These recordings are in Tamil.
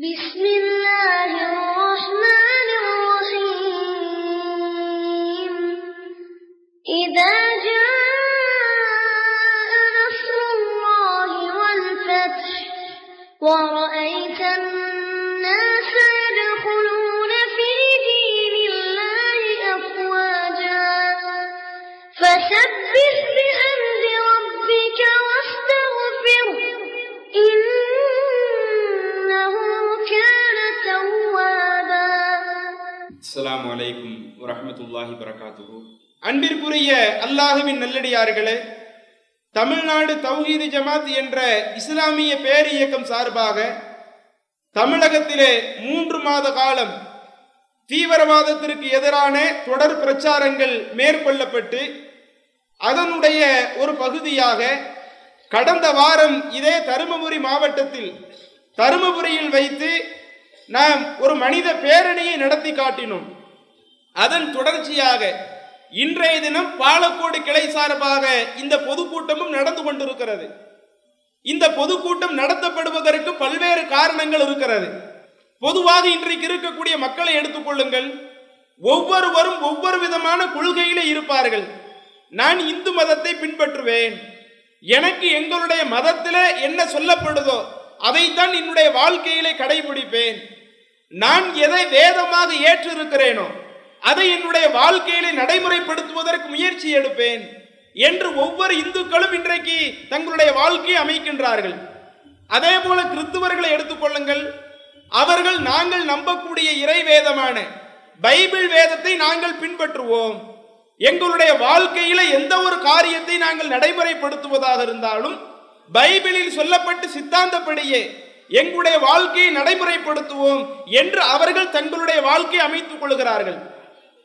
بسم الله الرحمن الرحيم. إذا அலைக்கும் ரஹமத்துல்லாஹி வரகாத்துஹு அன்பிற்குரிய அல்லாஹுவின் நல்லடியார்களே தமிழ்நாடு தௌஹீது ஜமாத் என்ற இஸ்லாமிய பேர் இயக்கம் சார்பாக தமிழகத்திலே மூன்று மாத காலம் தீவிரவாதத்திற்கு எதிரான தொடர் பிரச்சாரங்கள் மேற்கொள்ளப்பட்டு அதனுடைய ஒரு பகுதியாக கடந்த வாரம் இதே தருமபுரி மாவட்டத்தில் தருமபுரியில் வைத்து நாம் ஒரு மனித பேரணியை நடத்தி காட்டினோம். அதன் தொடர்ச்சியாக இன்றைய தினம் பாலக்கோடு கிளை சார்பாக இந்த பொதுக்கூட்டமும் நடந்து கொண்டிருக்கிறது. இந்த பொதுக்கூட்டம் நடத்தப்படுவதற்கு பல்வேறு காரணங்கள் இருக்கிறது. பொதுவாக இன்றைக்கு இருக்கக்கூடிய மக்களை எடுத்துக்கொள்ளுங்கள் ஒவ்வொருவரும் ஒவ்வொரு விதமான கொள்கையிலே இருப்பார்கள். நான் இந்து மதத்தை பின்பற்றுவேன். எனக்கு எங்களுடைய மதத்தில் என்ன சொல்லப்படுதோ அதைத்தான் என்னுடைய வாழ்க்கையிலே கடைபிடிப்பேன். நான் எதை வேதமாக ஏற்று இருக்கிறேனோ அதை என்னுடைய வாழ்க்கையிலே நடைமுறைப்படுத்துவதற்கு முயற்சி எடுப்பேன் என்று ஒவ்வொரு இந்துக்களும் இன்றைக்கு தங்களுடைய வாழ்க்கையை அமைக்கின்றார்கள். அதே போல கிறிஸ்துவர்களை எடுத்துக்கொள்ளுங்கள் அவர்கள் நாங்கள் நம்பக்கூடிய இறை வேதமான பைபிள் வேதத்தை நாங்கள் பின்பற்றுவோம். எங்களுடைய வாழ்க்கையில எந்த ஒரு காரியத்தை நாங்கள் நடைமுறைப்படுத்துவதாக இருந்தாலும் பைபிளில் சொல்லப்பட்டு சித்தாந்தப்படியே எங்களுடைய வாழ்க்கையை நடைமுறைப்படுத்துவோம் என்று அவர்கள் தங்களுடைய வாழ்க்கையை அமைத்துக் கொள்கிறார்கள்.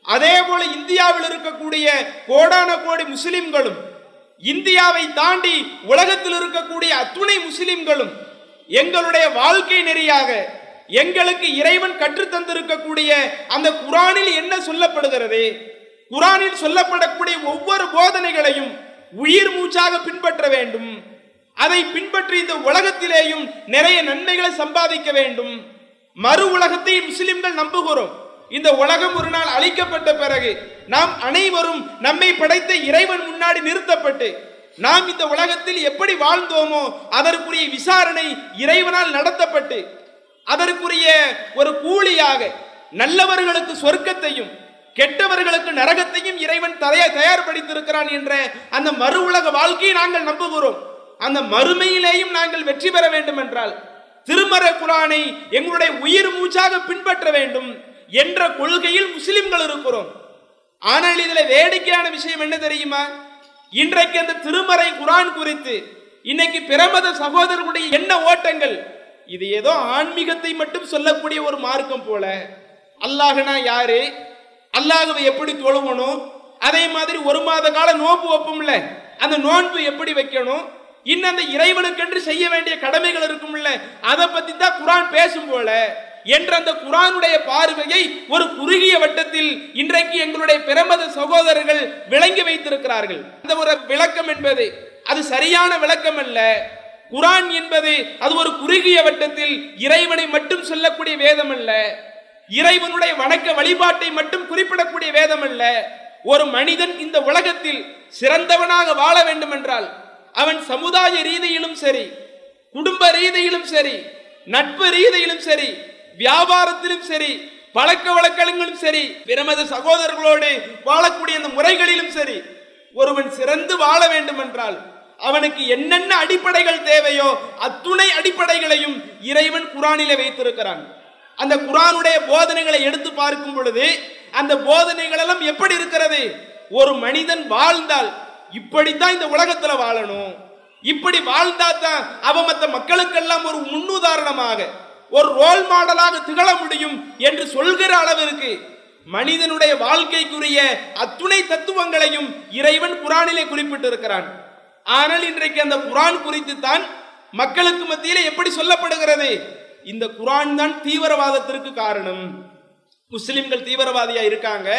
அதே போல இந்தியாவில் இருக்கக்கூடிய கோடான கோடி முஸ்லிம்களும் இந்தியாவை தாண்டி உலகத்தில் இருக்கக்கூடிய அத்துணை முஸ்லிம்களும் எங்களுடைய வாழ்க்கை நெறியாக எங்களுக்கு இறைவன் கற்றுத் தந்திருக்கக்கூடிய அந்த குரானில் என்ன சொல்லப்படுகிறது? குரானில் சொல்லப்படக்கூடிய ஒவ்வொரு போதனைகளையும் உயிர் மூச்சாக பின்பற்ற வேண்டும். அதை பின்பற்றி இந்த உலகத்திலேயும் நிறைய நன்மைகளை சம்பாதிக்க வேண்டும். மறு உலகத்தை முஸ்லிம்கள் நம்புகிறோம். இந்த உலகம் ஒரு நாள் அழிக்கப்பட்ட பிறகு நாம் அனைவரும் நம்மை படைத்த இறைவன் முன்னாடி நிறுத்தப்பட்டு நாம் இந்த உலகத்தில் எப்படி வாழ்ந்தோமோ அதற்குரிய விசாரணை இறைவனால் நடத்தப்பட்டு அதற்குரிய ஒரு கூலியாக நல்லவர்களுக்கு சொர்க்கத்தையும் கெட்டவர்களுக்கு நரகத்தையும் இறைவன் தரைய தயார்படுத்தியிருக்கிறான் என்ற அந்த மறு உலக வாழ்க்கையை நாங்கள் நம்புகிறோம். அந்த மறுமையிலேயும் நாங்கள் வெற்றி பெற வேண்டும் என்றால் திருமறை குரானை எங்களுடைய உயிர் மூச்சாக பின்பற்ற வேண்டும். என்ற கொள்கையில் முஸ்லிம்கள் இருக்கிறோம். ஆனால் இதில் வேடிக்கையான விஷயம் என்ன தெரியுமா? இன்றைக்கு அந்த திருமறை குரான் குறித்து இன்னைக்கு பிரமத சகோதரர்களுடைய என்ன ஓட்டங்கள் இது ஏதோ ஆன்மீகத்தை மட்டும் சொல்லக்கூடிய ஒரு மார்க்கம் போல. அல்லாஹனா யாரு? அல்லாஹவை எப்படி தொழுவணும்? அதே மாதிரி ஒரு மாத கால நோன்பு வைப்போம்ல அந்த நோன்பு எப்படி வைக்கணும்? இன்னும் அந்த இறைவனுக்கென்று செய்ய வேண்டிய கடமைகள் இருக்கும்ல அதை பத்தி தான் குரான் பேசும் போல. என்ற அந்த குரானுடைய பார்வையை ஒரு குறுகிய வட்டத்தில் இன்றைக்கு எங்களுடைய பிரமத சகோதரர்கள் விளங்கி வைத்திருக்கிறார்கள். அந்த ஒரு விளக்கம் என்பது அது சரியான விளக்கம் அல்ல. குரான் என்பது அது ஒரு குறுகிய வட்டத்தில் இறைவனை மட்டும் சொல்லக்கூடிய வேதம் அல்ல. இறைவனுடைய வணக்க வழிபாட்டை மட்டும் குறிப்பிடக்கூடிய வேதம் அல்ல. ஒரு மனிதன் இந்த உலகத்தில் சிறந்தவனாக வாழ வேண்டும் என்றால் அவன் சமுதாய ரீதியிலும் சரி குடும்ப ரீதியிலும் சரி நட்பு ரீதியிலும் சரி வியாபாரத்திலும் சரி பழக்க வழக்கங்களும் சரி பிரமத சகோதரர்களோடு வாழக்கூடிய அந்த முறைகளிலும் சரி ஒருவன் சிறந்து வாழ வேண்டும் என்றால் அவனுக்கு என்னென்ன அடிப்படைகள் தேவையோ அத்துணை அடிப்படைகளையும் இறைவன் குரானிலே வைத்திருக்கிறான். அந்த குரானுடைய போதனைகளை எடுத்து பார்க்கும் பொழுது அந்த போதனைகள் எல்லாம் எப்படி இருக்கிறது? ஒரு மனிதன் வாழ்ந்தால் இப்படித்தான் இந்த உலகத்துல வாழணும். இப்படி வாழ்ந்தா தான் அவன் மற்ற மக்களுக்கெல்லாம் ஒரு முன்னுதாரணமாக ஒரு ரோல் மாடலாக திகழ முடியும் என்று சொல்கிற அளவிற்கு மனிதனுடைய வாழ்க்கைக்குரிய அத்துணை தத்துவங்களையும் இறைவன் குரானிலே குறிப்பிட்டிருக்கிறான். ஆனால் இன்றைக்கு அந்த குரான் குறித்து தான் மக்களுக்கு மத்தியிலே எப்படி சொல்லப்படுகிறது? இந்த குரான் தான் தீவிரவாதத்திற்கு காரணம். முஸ்லிம்கள் தீவிரவாதியா இருக்காங்க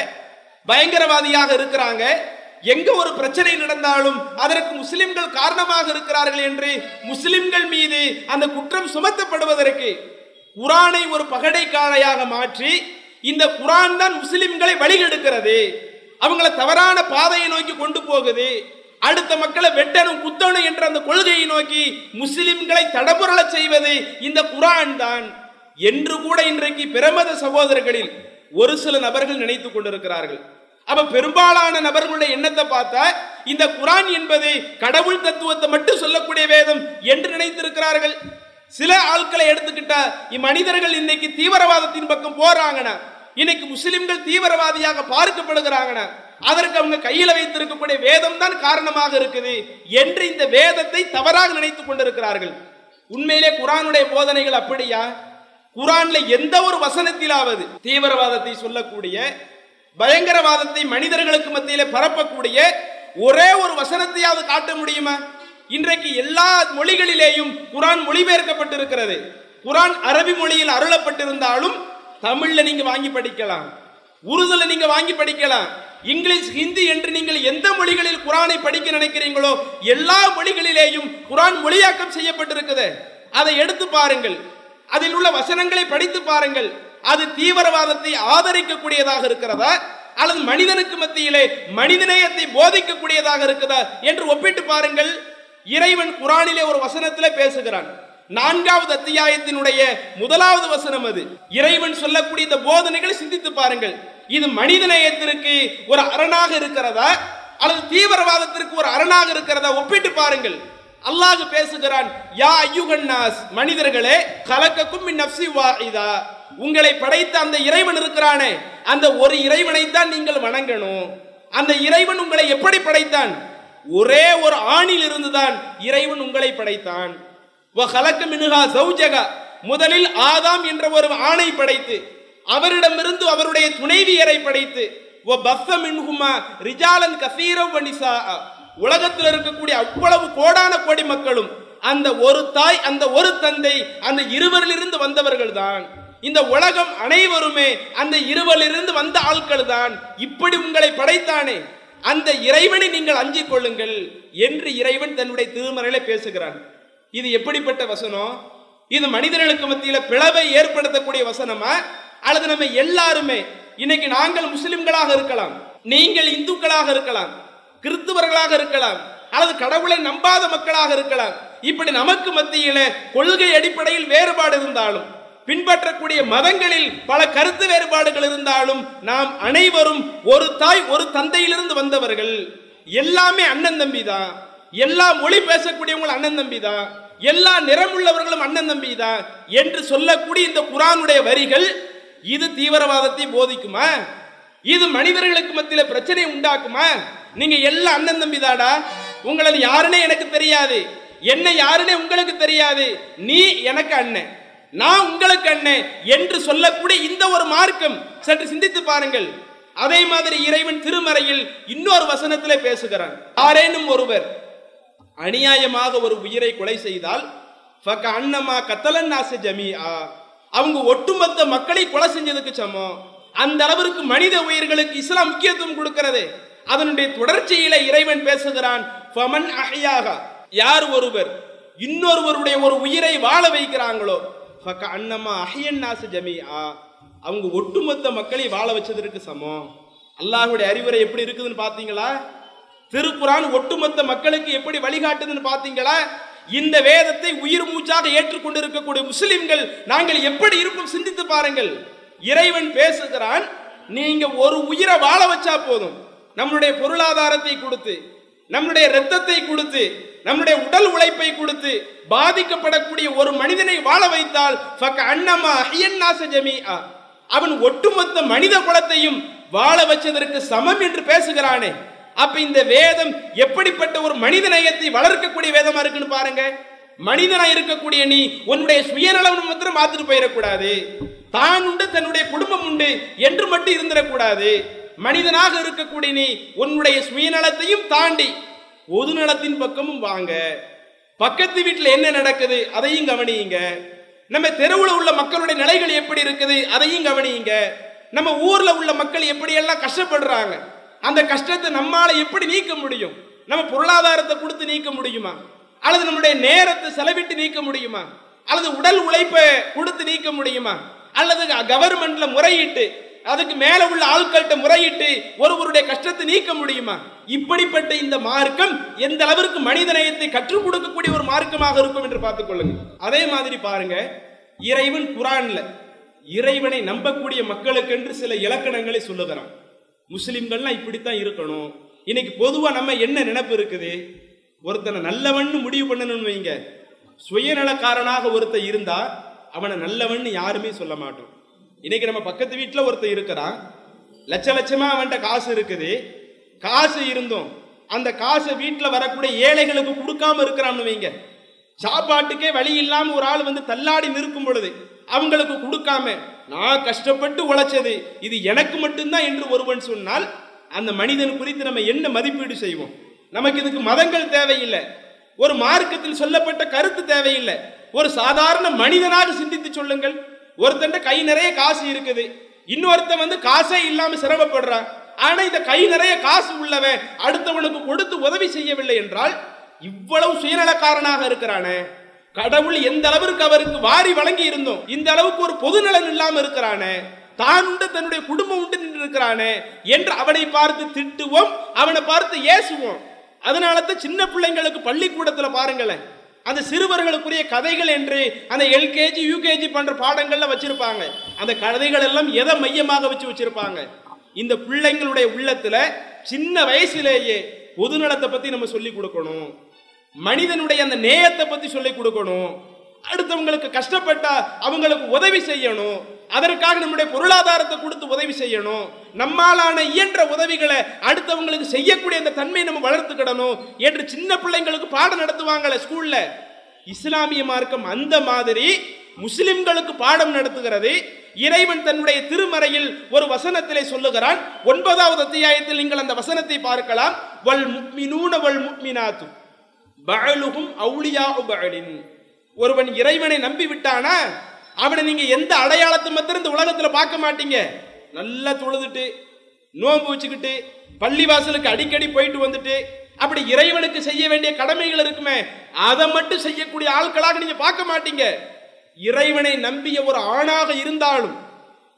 பயங்கரவாதியாக இருக்கிறாங்க. எங்க ஒரு பிரச்சனை நடந்தாலும் அதற்கு முஸ்லிம்கள் காரணமாக இருக்கிறார்கள் என்று முஸ்லிம்கள் மீது அந்த குற்றம் சுமத்தப்படுவதற்கு குரானை ஒரு பகடைக்காரையாக மாற்றி இந்த குரான் தான் முஸ்லிம்களை வழிகெடுக்கிறது. அவங்கள தவறான பாதையை நோக்கி கொண்டு போகுது. அடுத்த மக்களை வெட்டணும் குத்தணும் என்ற அந்த கொள்கையை நோக்கி முஸ்லிம்களை தடபுரள செய்வது இந்த குரான் தான். என்று கூட இன்றைக்கு பிரமத சகோதரர்களில் ஒரு சில நபர்கள் நினைத்துக் கொண்டிருக்கிறார்கள். அப்ப பெரும்பாலான நபர்களுடைய எண்ணத்தை பார்த்தா இந்த குரான் என்பது கடவுள் தத்துவத்தை மட்டும் சொல்லக்கூடிய வேதம் என்று நினைத்திருக்கிறார்கள். சில ஆட்களை எடுத்துக்கிட்டா இம்மனிதர்கள் இன்னைக்கு தீவிரவாதத்தின் பக்கம் போறாங்கண்ணா. இன்னைக்கு முஸ்லிம்கள் தீவிரவாதியாக பார்க்கப்படுகிறாங்கண்ணா. அதற்கு அவங்க கையில வைத்திருக்கக்கூடிய வேதம் தான் காரணமாக இருக்குது என்று இந்த வேதத்தை தவறாக நினைத்துக் கொண்டிருக்கிறார்கள். உண்மையிலே குரானுடைய போதனைகள் அப்படியா? குரான்ல எந்த ஒரு வசனத்திலாவது தீவிரவாதத்தை சொல்லக்கூடிய பயங்கரவாதத்தை மனிதர்களுக்கு மத்தியில பரப்பக்கூடிய ஒரே ஒரு வசனத்தையாவது காட்ட முடியுமா? இன்றைக்கு எல்லா மொழிகளிலேயும் குரான் மொழிபெயர்க்கப்பட்டிருக்கிறது. குரான் அரபி மொழியில் அருளப்பட்டிருந்தாலும் தமிழ்ல நீங்க வாங்கி படிக்கலாம். உருதுல நீங்க வாங்கி படிக்கலாம். இங்கிலீஷ் ஹிந்தி என்று நீங்கள் எந்த மொழிகளில் குரானை படிக்க நினைக்கிறீங்களோ எல்லா மொழிகளிலேயும் குரான் மொழியாக்கம் செய்யப்பட்டிருக்குது. அதை எடுத்து பாருங்கள். அதில் உள்ள வசனங்களை படித்து பாருங்கள். அது தீவிரவாதத்தை ஆதரிக்கக்கூடியதாக இருக்கிறதா? அல்லது மனிதனுக்கு மத்தியிலே மனிதநேயத்தை போதிக்கக்கூடியதாக இருக்குதா? என்று ஒப்பிட்டு பாருங்கள். இறைவன் குரானிலே ஒரு வசனத்திலே பேசுகிறான். நான்காவது அத்தியாயத்தினுடைய முதலாவது வசனம் அது. இறைவன் சொல்லக்கூடிய இந்த போதனைகளை சிந்தித்து பாருங்கள். இது மனிதநேயத்திற்கு ஒரு அரணாக இருக்கிறதா? அல்லது தீவிரவாதத்திற்கு ஒரு அரணாக இருக்கிறதா? ஒப்பிட்டு பாருங்கள். அல்லாஹ் பேசுகிறான் யா ஐயுகன்னாஸ் மனிதர்களே கலக்கக்கும் மின் நப்சி வாஹிதா. உங்களை படைத்த அந்த இறைவன் இருக்கிறானே அந்த ஒரு இறைவனை தான் நீங்கள் வணங்கணும். அந்த இறைவன் உங்களை எப்படி படைத்தான்? ஒரே ஒரு ஆணில் இருந்துதான் இறைவன் உங்களை படைத்தான். மினுகா முதலில் ஆதாம் என்ற ஒரு ஆணை படைத்து அவரிடமிருந்து அவருடைய துணைவியரை படைத்து பஸ்ஸ ரிஜாலன் உலகத்தில் இருக்கக்கூடிய அவ்வளவு கோடான கோடி மக்களும் அந்த ஒரு தாய் அந்த ஒரு தந்தை அந்த இருவரிலிருந்து வந்தவர்கள் தான் இந்த உலகம் அனைவருமே அந்த இருவரிலிருந்து வந்த ஆட்கள் தான் இப்படி உங்களை படைத்தானே. அந்த இறைவனை நீங்கள் அஞ்சிக் கொள்ளுங்கள் என்று இறைவன் தன்னுடைய திருமறையில பேசுகிறான். இது எப்படிப்பட்ட வசனம்? இது மனிதர்களுக்கு மத்தியில பிளவை ஏற்படுத்தக்கூடிய வசனமா? அல்லது நம்ம எல்லாருமே இன்னைக்கு நாங்கள் முஸ்லிம்களாக இருக்கலாம் நீங்கள் இந்துக்களாக இருக்கலாம் கிறிஸ்துவர்களாக இருக்கலாம் அல்லது கடவுளை நம்பாத மக்களாக இருக்கலாம் இப்படி நமக்கு மத்தியில கொள்கை அடிப்படையில் வேறுபாடு இருந்தாலும் பின்பற்றக்கூடிய மதங்களில் பல கருத்து வேறுபாடுகள் இருந்தாலும் நாம் அனைவரும் ஒரு தாய் ஒரு தந்தையிலிருந்து வந்தவர்கள். எல்லாமே அண்ணன் தம்பி தான். எல்லா மொழி பேசக்கூடியவங்களும் அண்ணன் தம்பி தான். எல்லா நிறமுள்ளவர்களும் அண்ணன் தம்பி தான் என்று சொல்லக்கூடிய இந்த குரானுடைய வரிகள் இது தீவிரவாதத்தை போதிக்குமா? இது மனிதர்களுக்கு மத்தியில பிரச்சனை உண்டாக்குமா? நீங்க எல்லாம் அண்ணன் தம்பி தாடா உங்களது யாருன்னே எனக்கு தெரியாது. என்ன யாருன்னே உங்களுக்கு தெரியாது. நீ எனக்கு அண்ணன். நான் உங்களுக்கு என்ன என்று சொல்லக்கூடிய இந்த ஒரு மார்க்கம் சற்று சிந்தித்து பாருங்கள். அதே மாதிரி இறைவன் திருமறையில் இன்னொரு வசனத்துல பேசுகிறான். யாரேனும் ஒருவர் அநியாயமாக ஒரு உயிரை கொலை செய்தால் ஃபக கத்தலன் நாச ஜமீஆ. அவங்க ஒட்டுமொத்த மக்களை கொலை செஞ்சதுக்கு சமம். அந்த அளவிற்கு மனித உயிர்களுக்கு இஸ்லாம் முக்கியத்துவம் கொடுக்கிறது. அதனுடைய தொடர்ச்சியில இறைவன் பேசுகிறான் ஃபமன் யார் ஒருவர் இன்னொருவருடைய ஒரு உயிரை வாழ வைக்கிறாங்களோ ஃபக அண்ணம்மா அஹ்யன் நாச ஜமீஆ. அவங்க ஒட்டுமொத்த மக்களை வாழ வச்சதற்கு சமம். அல்லாஹுடைய அறிவுரை எப்படி இருக்குதுன்னு பார்த்தீங்களா? திருக்குறான் ஒட்டுமொத்த மக்களுக்கு எப்படி வழிகாட்டுதுன்னு பார்த்தீங்களா? இந்த வேதத்தை உயிர் மூச்சாக ஏற்றுக்கொண்டிருக்கக்கூடிய முஸ்லிம்கள் நாங்கள் எப்படி இருக்கும் சிந்தித்து பாருங்கள். இறைவன் பேசுகிறான் நீங்க ஒரு உயிரை வாழ வச்சா போதும். நம்மளுடைய பொருளாதாரத்தை கொடுத்து நம்முடைய இரத்தத்தை கொடுத்து நம்முடைய உடல் உழைப்பை கொடுத்து பாதிக்கப்படக்கூடிய ஒரு மனிதனை வாழ வைத்தால் ஃபக அன்னமா ஜமீஆ. அவன் ஒட்டுமொத்த மனித குலத்தையும் வாழ வச்சதற்கு சமம் என்று பேசுகிறானே. அப்ப இந்த வேதம் எப்படிப்பட்ட ஒரு மனித நேயத்தை வளர்க்கக்கூடிய வேதமா இருக்குன்னு பாருங்க. மனிதனா இருக்கக்கூடிய நீ உன்னுடைய சுயநலம் மாத்திரம் பார்த்துட்டு போயிடக்கூடாது. தான் உண்டு தன்னுடைய குடும்பம் உண்டு என்று மட்டும் இருந்துடக்கூடாது. மனிதனாக இருக்கக்கூடிய நீ உன்னுடைய சுயநலத்தையும் தாண்டி பொது நலத்தின் பக்கமும் வாங்க. பக்கத்து வீட்டில் என்ன நடக்குது அதையும் கவனியுங்க. நம்ம தெருவில் உள்ள மக்களுடைய நிலைகள் எப்படி இருக்குது அதையும் கவனியுங்க. நம்ம ஊர்ல உள்ள மக்கள் எப்படி எல்லாம் கஷ்டப்படுறாங்க அந்த கஷ்டத்தை நம்மால எப்படி நீக்க முடியும்? நம்ம பொருளாதாரத்தை கொடுத்து நீக்க முடியுமா? அல்லது நம்முடைய நேரத்தை செலவிட்டு நீக்க முடியுமா? அல்லது உடல் உழைப்பை கொடுத்து நீக்க முடியுமா? அல்லது கவர்மெண்ட்ல முறையிட்டு அதுக்கு மேல உள்ள ஆட்கள்கிட்ட முறையிட்டு ஒருவருடைய கஷ்டத்தை நீக்க முடியுமா? இப்படிப்பட்ட இந்த மார்க்கம் எந்த அளவிற்கு மனிதநேயத்தை கற்றுக் கொடுக்கக்கூடிய ஒரு மார்க்கமாக இருக்கும் என்று பார்த்துக் கொள்ளுங்க. அதே மாதிரி பாருங்க இறைவன் குரான்ல இறைவனை நம்பக்கூடிய மக்களுக்கு என்று சில இலக்கணங்களை சொல்லுகிறான். முஸ்லிம்கள்லாம் இப்படித்தான் இருக்கணும். இன்னைக்கு பொதுவா நம்ம என்ன நினைப்பு இருக்குது? ஒருத்தனை நல்லவன்னு முடிவு பண்ணணும்னு வைங்க. சுயநலக்காரனாக ஒருத்தன் இருந்தா அவனை நல்லவன்னு யாருமே சொல்ல மாட்டோம். இன்னைக்கு நம்ம பக்கத்து வீட்டில் ஒருத்தர் இருக்கிறான். லட்ச லட்சமாக அவன்கிட்ட காசு இருக்குது. காசு இருந்தும் அந்த காசை வீட்டில் வரக்கூடிய ஏழைகளுக்கு கொடுக்காம இருக்கிறான்னு வைங்க. சாப்பாட்டுக்கே வழி இல்லாமல் ஒரு ஆள் வந்து தள்ளாடி நிற்கும் பொழுது அவங்களுக்கு கொடுக்காம நான் கஷ்டப்பட்டு உழைச்சது இது எனக்கு மட்டும்தான் என்று ஒருவன் சொன்னால் அந்த மனிதன் குறித்து நம்ம என்ன மதிப்பீடு செய்வோம்? நமக்கு இதுக்கு மதங்கள் தேவையில்லை. ஒரு மார்க்கத்தில் சொல்லப்பட்ட கருத்து தேவையில்லை. ஒரு சாதாரண மனிதனாக சிந்தித்து சொல்லுங்கள். ஒருத்தன் கை நிறைய காசு இருக்குது. இன்னொருத்தன் வந்து காசே இல்லாம சிரமப்படுறான். ஆனா இந்த கை நிறைய காசு உள்ளவன் அடுத்தவனுக்கு கொடுத்து உதவி செய்யவில்லை என்றால் இவ்வளவு சுயநலக்காரனாக இருக்கிறானே. கடவுள் எந்த அளவிற்கு அவருக்கு வாரி வழங்கி இருந்தோம் இந்த அளவுக்கு ஒரு பொதுநலன் இல்லாம இருக்கிறானே. தான் உண்டு தன்னுடைய குடும்பம் உண்டு நின்று இருக்கிறானே என்று அவனை பார்த்து திட்டுவோம் அவனை பார்த்து ஏசுவோம். அதனால தான் சின்ன பிள்ளைங்களுக்கு பள்ளிக்கூடத்துல பாருங்களேன் அந்த சிறுவர்களுக்குரிய கதைகள் என்று அந்த எல்கேஜி யூகேஜி போன்ற பாடங்கள்ல வச்சிருப்பாங்க. அந்த கதைகள் எல்லாம் எதை மையமாக வச்சு வச்சிருப்பாங்க? இந்த பிள்ளைங்களுடைய உள்ளத்துல சின்ன வயசுலேயே பொதுநலத்தை பத்தி நம்ம சொல்லி கொடுக்கணும். மனிதனுடைய அந்த நேயத்தை பத்தி சொல்லி கொடுக்கணும். அடுத்தவங்களுக்கு கஷ்டப்பட்டா அவங்களுக்கு உதவி செய்யணும். அதற்காக நம்முடைய பொருளாதாரத்தை கொடுத்து உதவி செய்யணும். நம்மாலான இயன்ற உதவிகளை அடுத்தவங்களுக்கு செய்யக்கூடிய அந்த தன்மையை நம்ம வளர்த்துக்கிடணும் என்று சின்ன பிள்ளைங்களுக்கு பாடம் நடத்துவாங்களே ஸ்கூல்ல இஸ்லாமிய மார்க்கம் அந்த மாதிரி முஸ்லிம்களுக்கு பாடம் நடத்துகிறது. இறைவன் தன்னுடைய திருமறையில் ஒரு வசனத்திலே சொல்லுகிறான். ஒன்பதாவது அத்தியாயத்தில் நீங்கள் அந்த வசனத்தை பார்க்கலாம். வல் முக்மினூன வல் முக்மினாத்து. பஅலுஹும் அவுலியாஉ பஅலின். ஒருவன் இறைவனை நம்பி விட்டானா அவனை நீங்க எந்த அடையாளத்தை மாத்திரம் இந்த உலகத்துல பார்க்க மாட்டீங்க? நல்லா தொழுதுட்டு நோன்பு வச்சுக்கிட்டு பள்ளிவாசலுக்கு அடிக்கடி போயிட்டு வந்துட்டு அப்படி இறைவனுக்கு செய்ய வேண்டிய கடமைகள் இருக்குமே அதை மட்டும் செய்யக்கூடிய ஆட்களாக நீங்க பார்க்க மாட்டீங்க. இறைவனை நம்பிய ஒரு ஆணாக இருந்தாலும்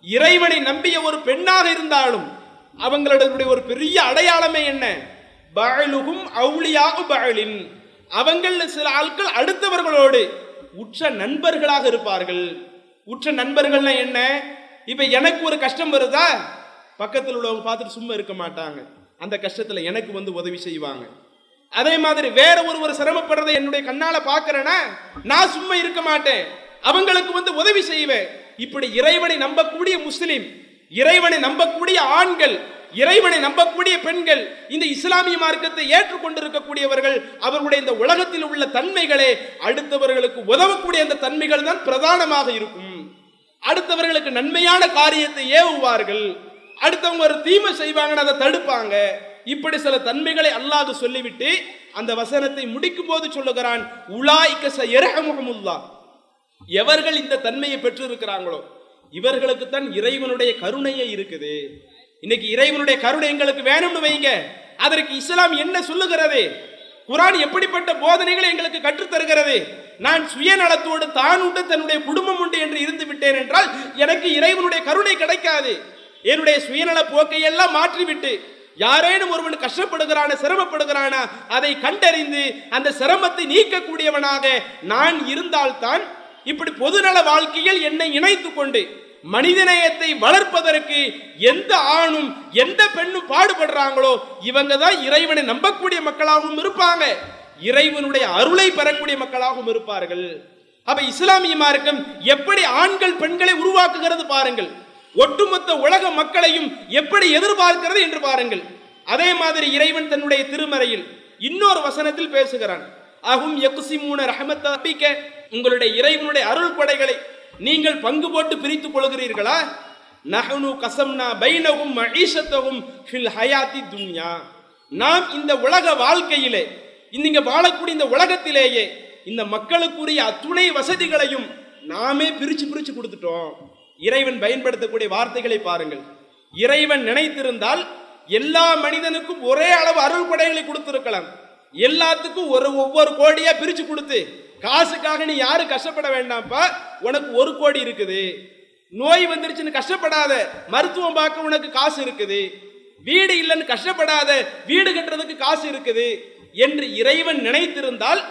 இறைவனை நம்பிய ஒரு பெண்ணாக இருந்தாலும் அவங்களுடைய ஒரு பெரிய அடையாளமே என்ன? பஅலுஹும் அவுளியாக பஅலின். அவங்கள சில ஆட்கள் அடுத்தவர்களோடு உற்ற நண்பர்களாக இருப்பார்கள். உற்ற நண்பர்கள்னா என்ன? இப்போ எனக்கு ஒரு கஷ்டம் வருதா? பக்கத்தில் உள்ளவங்க பார்த்துட்டு சும்மா இருக்க மாட்டாங்க. அந்த கஷ்டத்தில் எனக்கு வந்து உதவி செய்வாங்க. அதே மாதிரி வேற ஒருவர் சிரமப்படுறதை என்னுடைய கண்ணால் பார்க்குறேன்னா நான் சும்மா இருக்க மாட்டேன். அவங்களுக்கு வந்து உதவி செய்வேன். இப்படி இறைவனை நம்பக்கூடிய முஸ்லீம் இறைவனை நம்பக்கூடிய ஆண்கள் இறைவனை நம்பக்கூடிய பெண்கள் இந்த இஸ்லாமிய மார்க்கத்தை ஏற்றுக்கொண்டிருக்கக்கூடியவர்கள் அவர்களுடைய இந்த உலகத்தில் உள்ள தன்மைகளே அடுத்தவர்களுக்கு உதவக்கூடிய அந்த தன்மைகள் தான் பிரதானமாக இருக்கும். அடுத்தவர்களுக்கு நன்மையான காரியத்தை ஏவுவார்கள். அடுத்தவங்க ஒரு தீமை செய்வாங்கன்னு அதை தடுப்பாங்க. இப்படி சில தன்மைகளை அல்லாது சொல்லிவிட்டு அந்த வசனத்தை முடிக்கும் போது சொல்லுகிறான் உலாய்க்க இரஹமுல்லா எவர்கள் இந்த தன்மையை பெற்றிருக்கிறாங்களோ இவர்களுக்கு தான் இறைவனுடைய கருணையே இருக்குது. இன்னைக்கு இறைவனுடைய கருணை எங்களுக்கு வேணும்னு வைங்க. அதற்கு இஸ்லாம் என்ன சொல்லுகிறது? குரான் எப்படிப்பட்ட போதனைகளை எங்களுக்கு கற்றுத்தருகிறது நான் சுயநலத்தோடு தான் உண்டு தன்னுடைய குடும்பம் உண்டு என்று இருந்து விட்டேன் என்றால் எனக்கு இறைவனுடைய கருணை கிடைக்காது. என்னுடைய சுயநல போக்கையெல்லாம் மாற்றிவிட்டு யாரேனும் ஒருவன் கஷ்டப்படுகிறான சிரமப்படுகிறானா அதை கண்டறிந்து அந்த சிரமத்தை நீக்கக்கூடியவனாக நான் இருந்தால்தான் இப்படி பொதுநல வாழ்க்கையில் என்னை இணைத்து கொண்டு மனிதநேயத்தை வளர்ப்பதற்கு எந்த ஆணும் எந்த பெண்ணும் பாடுபடுறாங்களோ இவங்க தான் இறைவனை நம்பக்கூடிய மக்களாகவும் இருப்பாங்க. இறைவனுடைய அருளை பெறக்கூடிய மக்களாகவும் இருப்பார்கள். அப்ப இஸ்லாமிய மார்க்கம் எப்படி ஆண்கள் பெண்களை உருவாக்குகிறது பாருங்கள். ஒட்டுமொத்த உலக மக்களையும் எப்படி எதிர்பார்க்கிறது என்று பாருங்கள். அதே மாதிரி இறைவன் தன்னுடைய திருமறையில் இன்னொரு வசனத்தில் பேசுகிறான். அகும் யக்குசிமூன ரஹமத்த உங்களுடைய இறைவனுடைய அருள் படைகளை நீங்கள் பங்கு போட்டு பிரித்துக் கொள்கிறீர்களா? நகனு கசம்னா பைனகும் மகிஷத்தவும் ஃபில் ஹயாத்தி துன்யா. நாம் இந்த உலக வாழ்க்கையிலே நீங்க வாழக்கூடிய இந்த உலகத்திலேயே இந்த மக்களுக்குரிய அத்துணை வசதிகளையும் நாமே பிரிச்சு பிரிச்சு கொடுத்துட்டோம். இறைவன் பயன்படுத்தக்கூடிய வார்த்தைகளை பாருங்கள். இறைவன் நினைத்திருந்தால் எல்லா மனிதனுக்கும் ஒரே அளவு அருள் படைகளை கொடுத்திருக்கலாம். எல்லாத்துக்கும் ஒரு ஒவ்வொரு கோடியா பிரிச்சு கொடுத்து காசுக்காக நீ யாரும் கஷ்டப்பட வேண்டாம்ப்பா? உனக்கு ஒரு கோடி இருக்குது. நோய் வந்துருச்சுன்னு கஷ்டப்படாத மருத்துவம் பார்க்க உனக்கு காசு இருக்குது. வீடு இல்லைன்னு கஷ்டப்படாத வீடு கட்டுறதுக்கு காசு இருக்குது என்று இறைவன் நினைத்திருந்தால்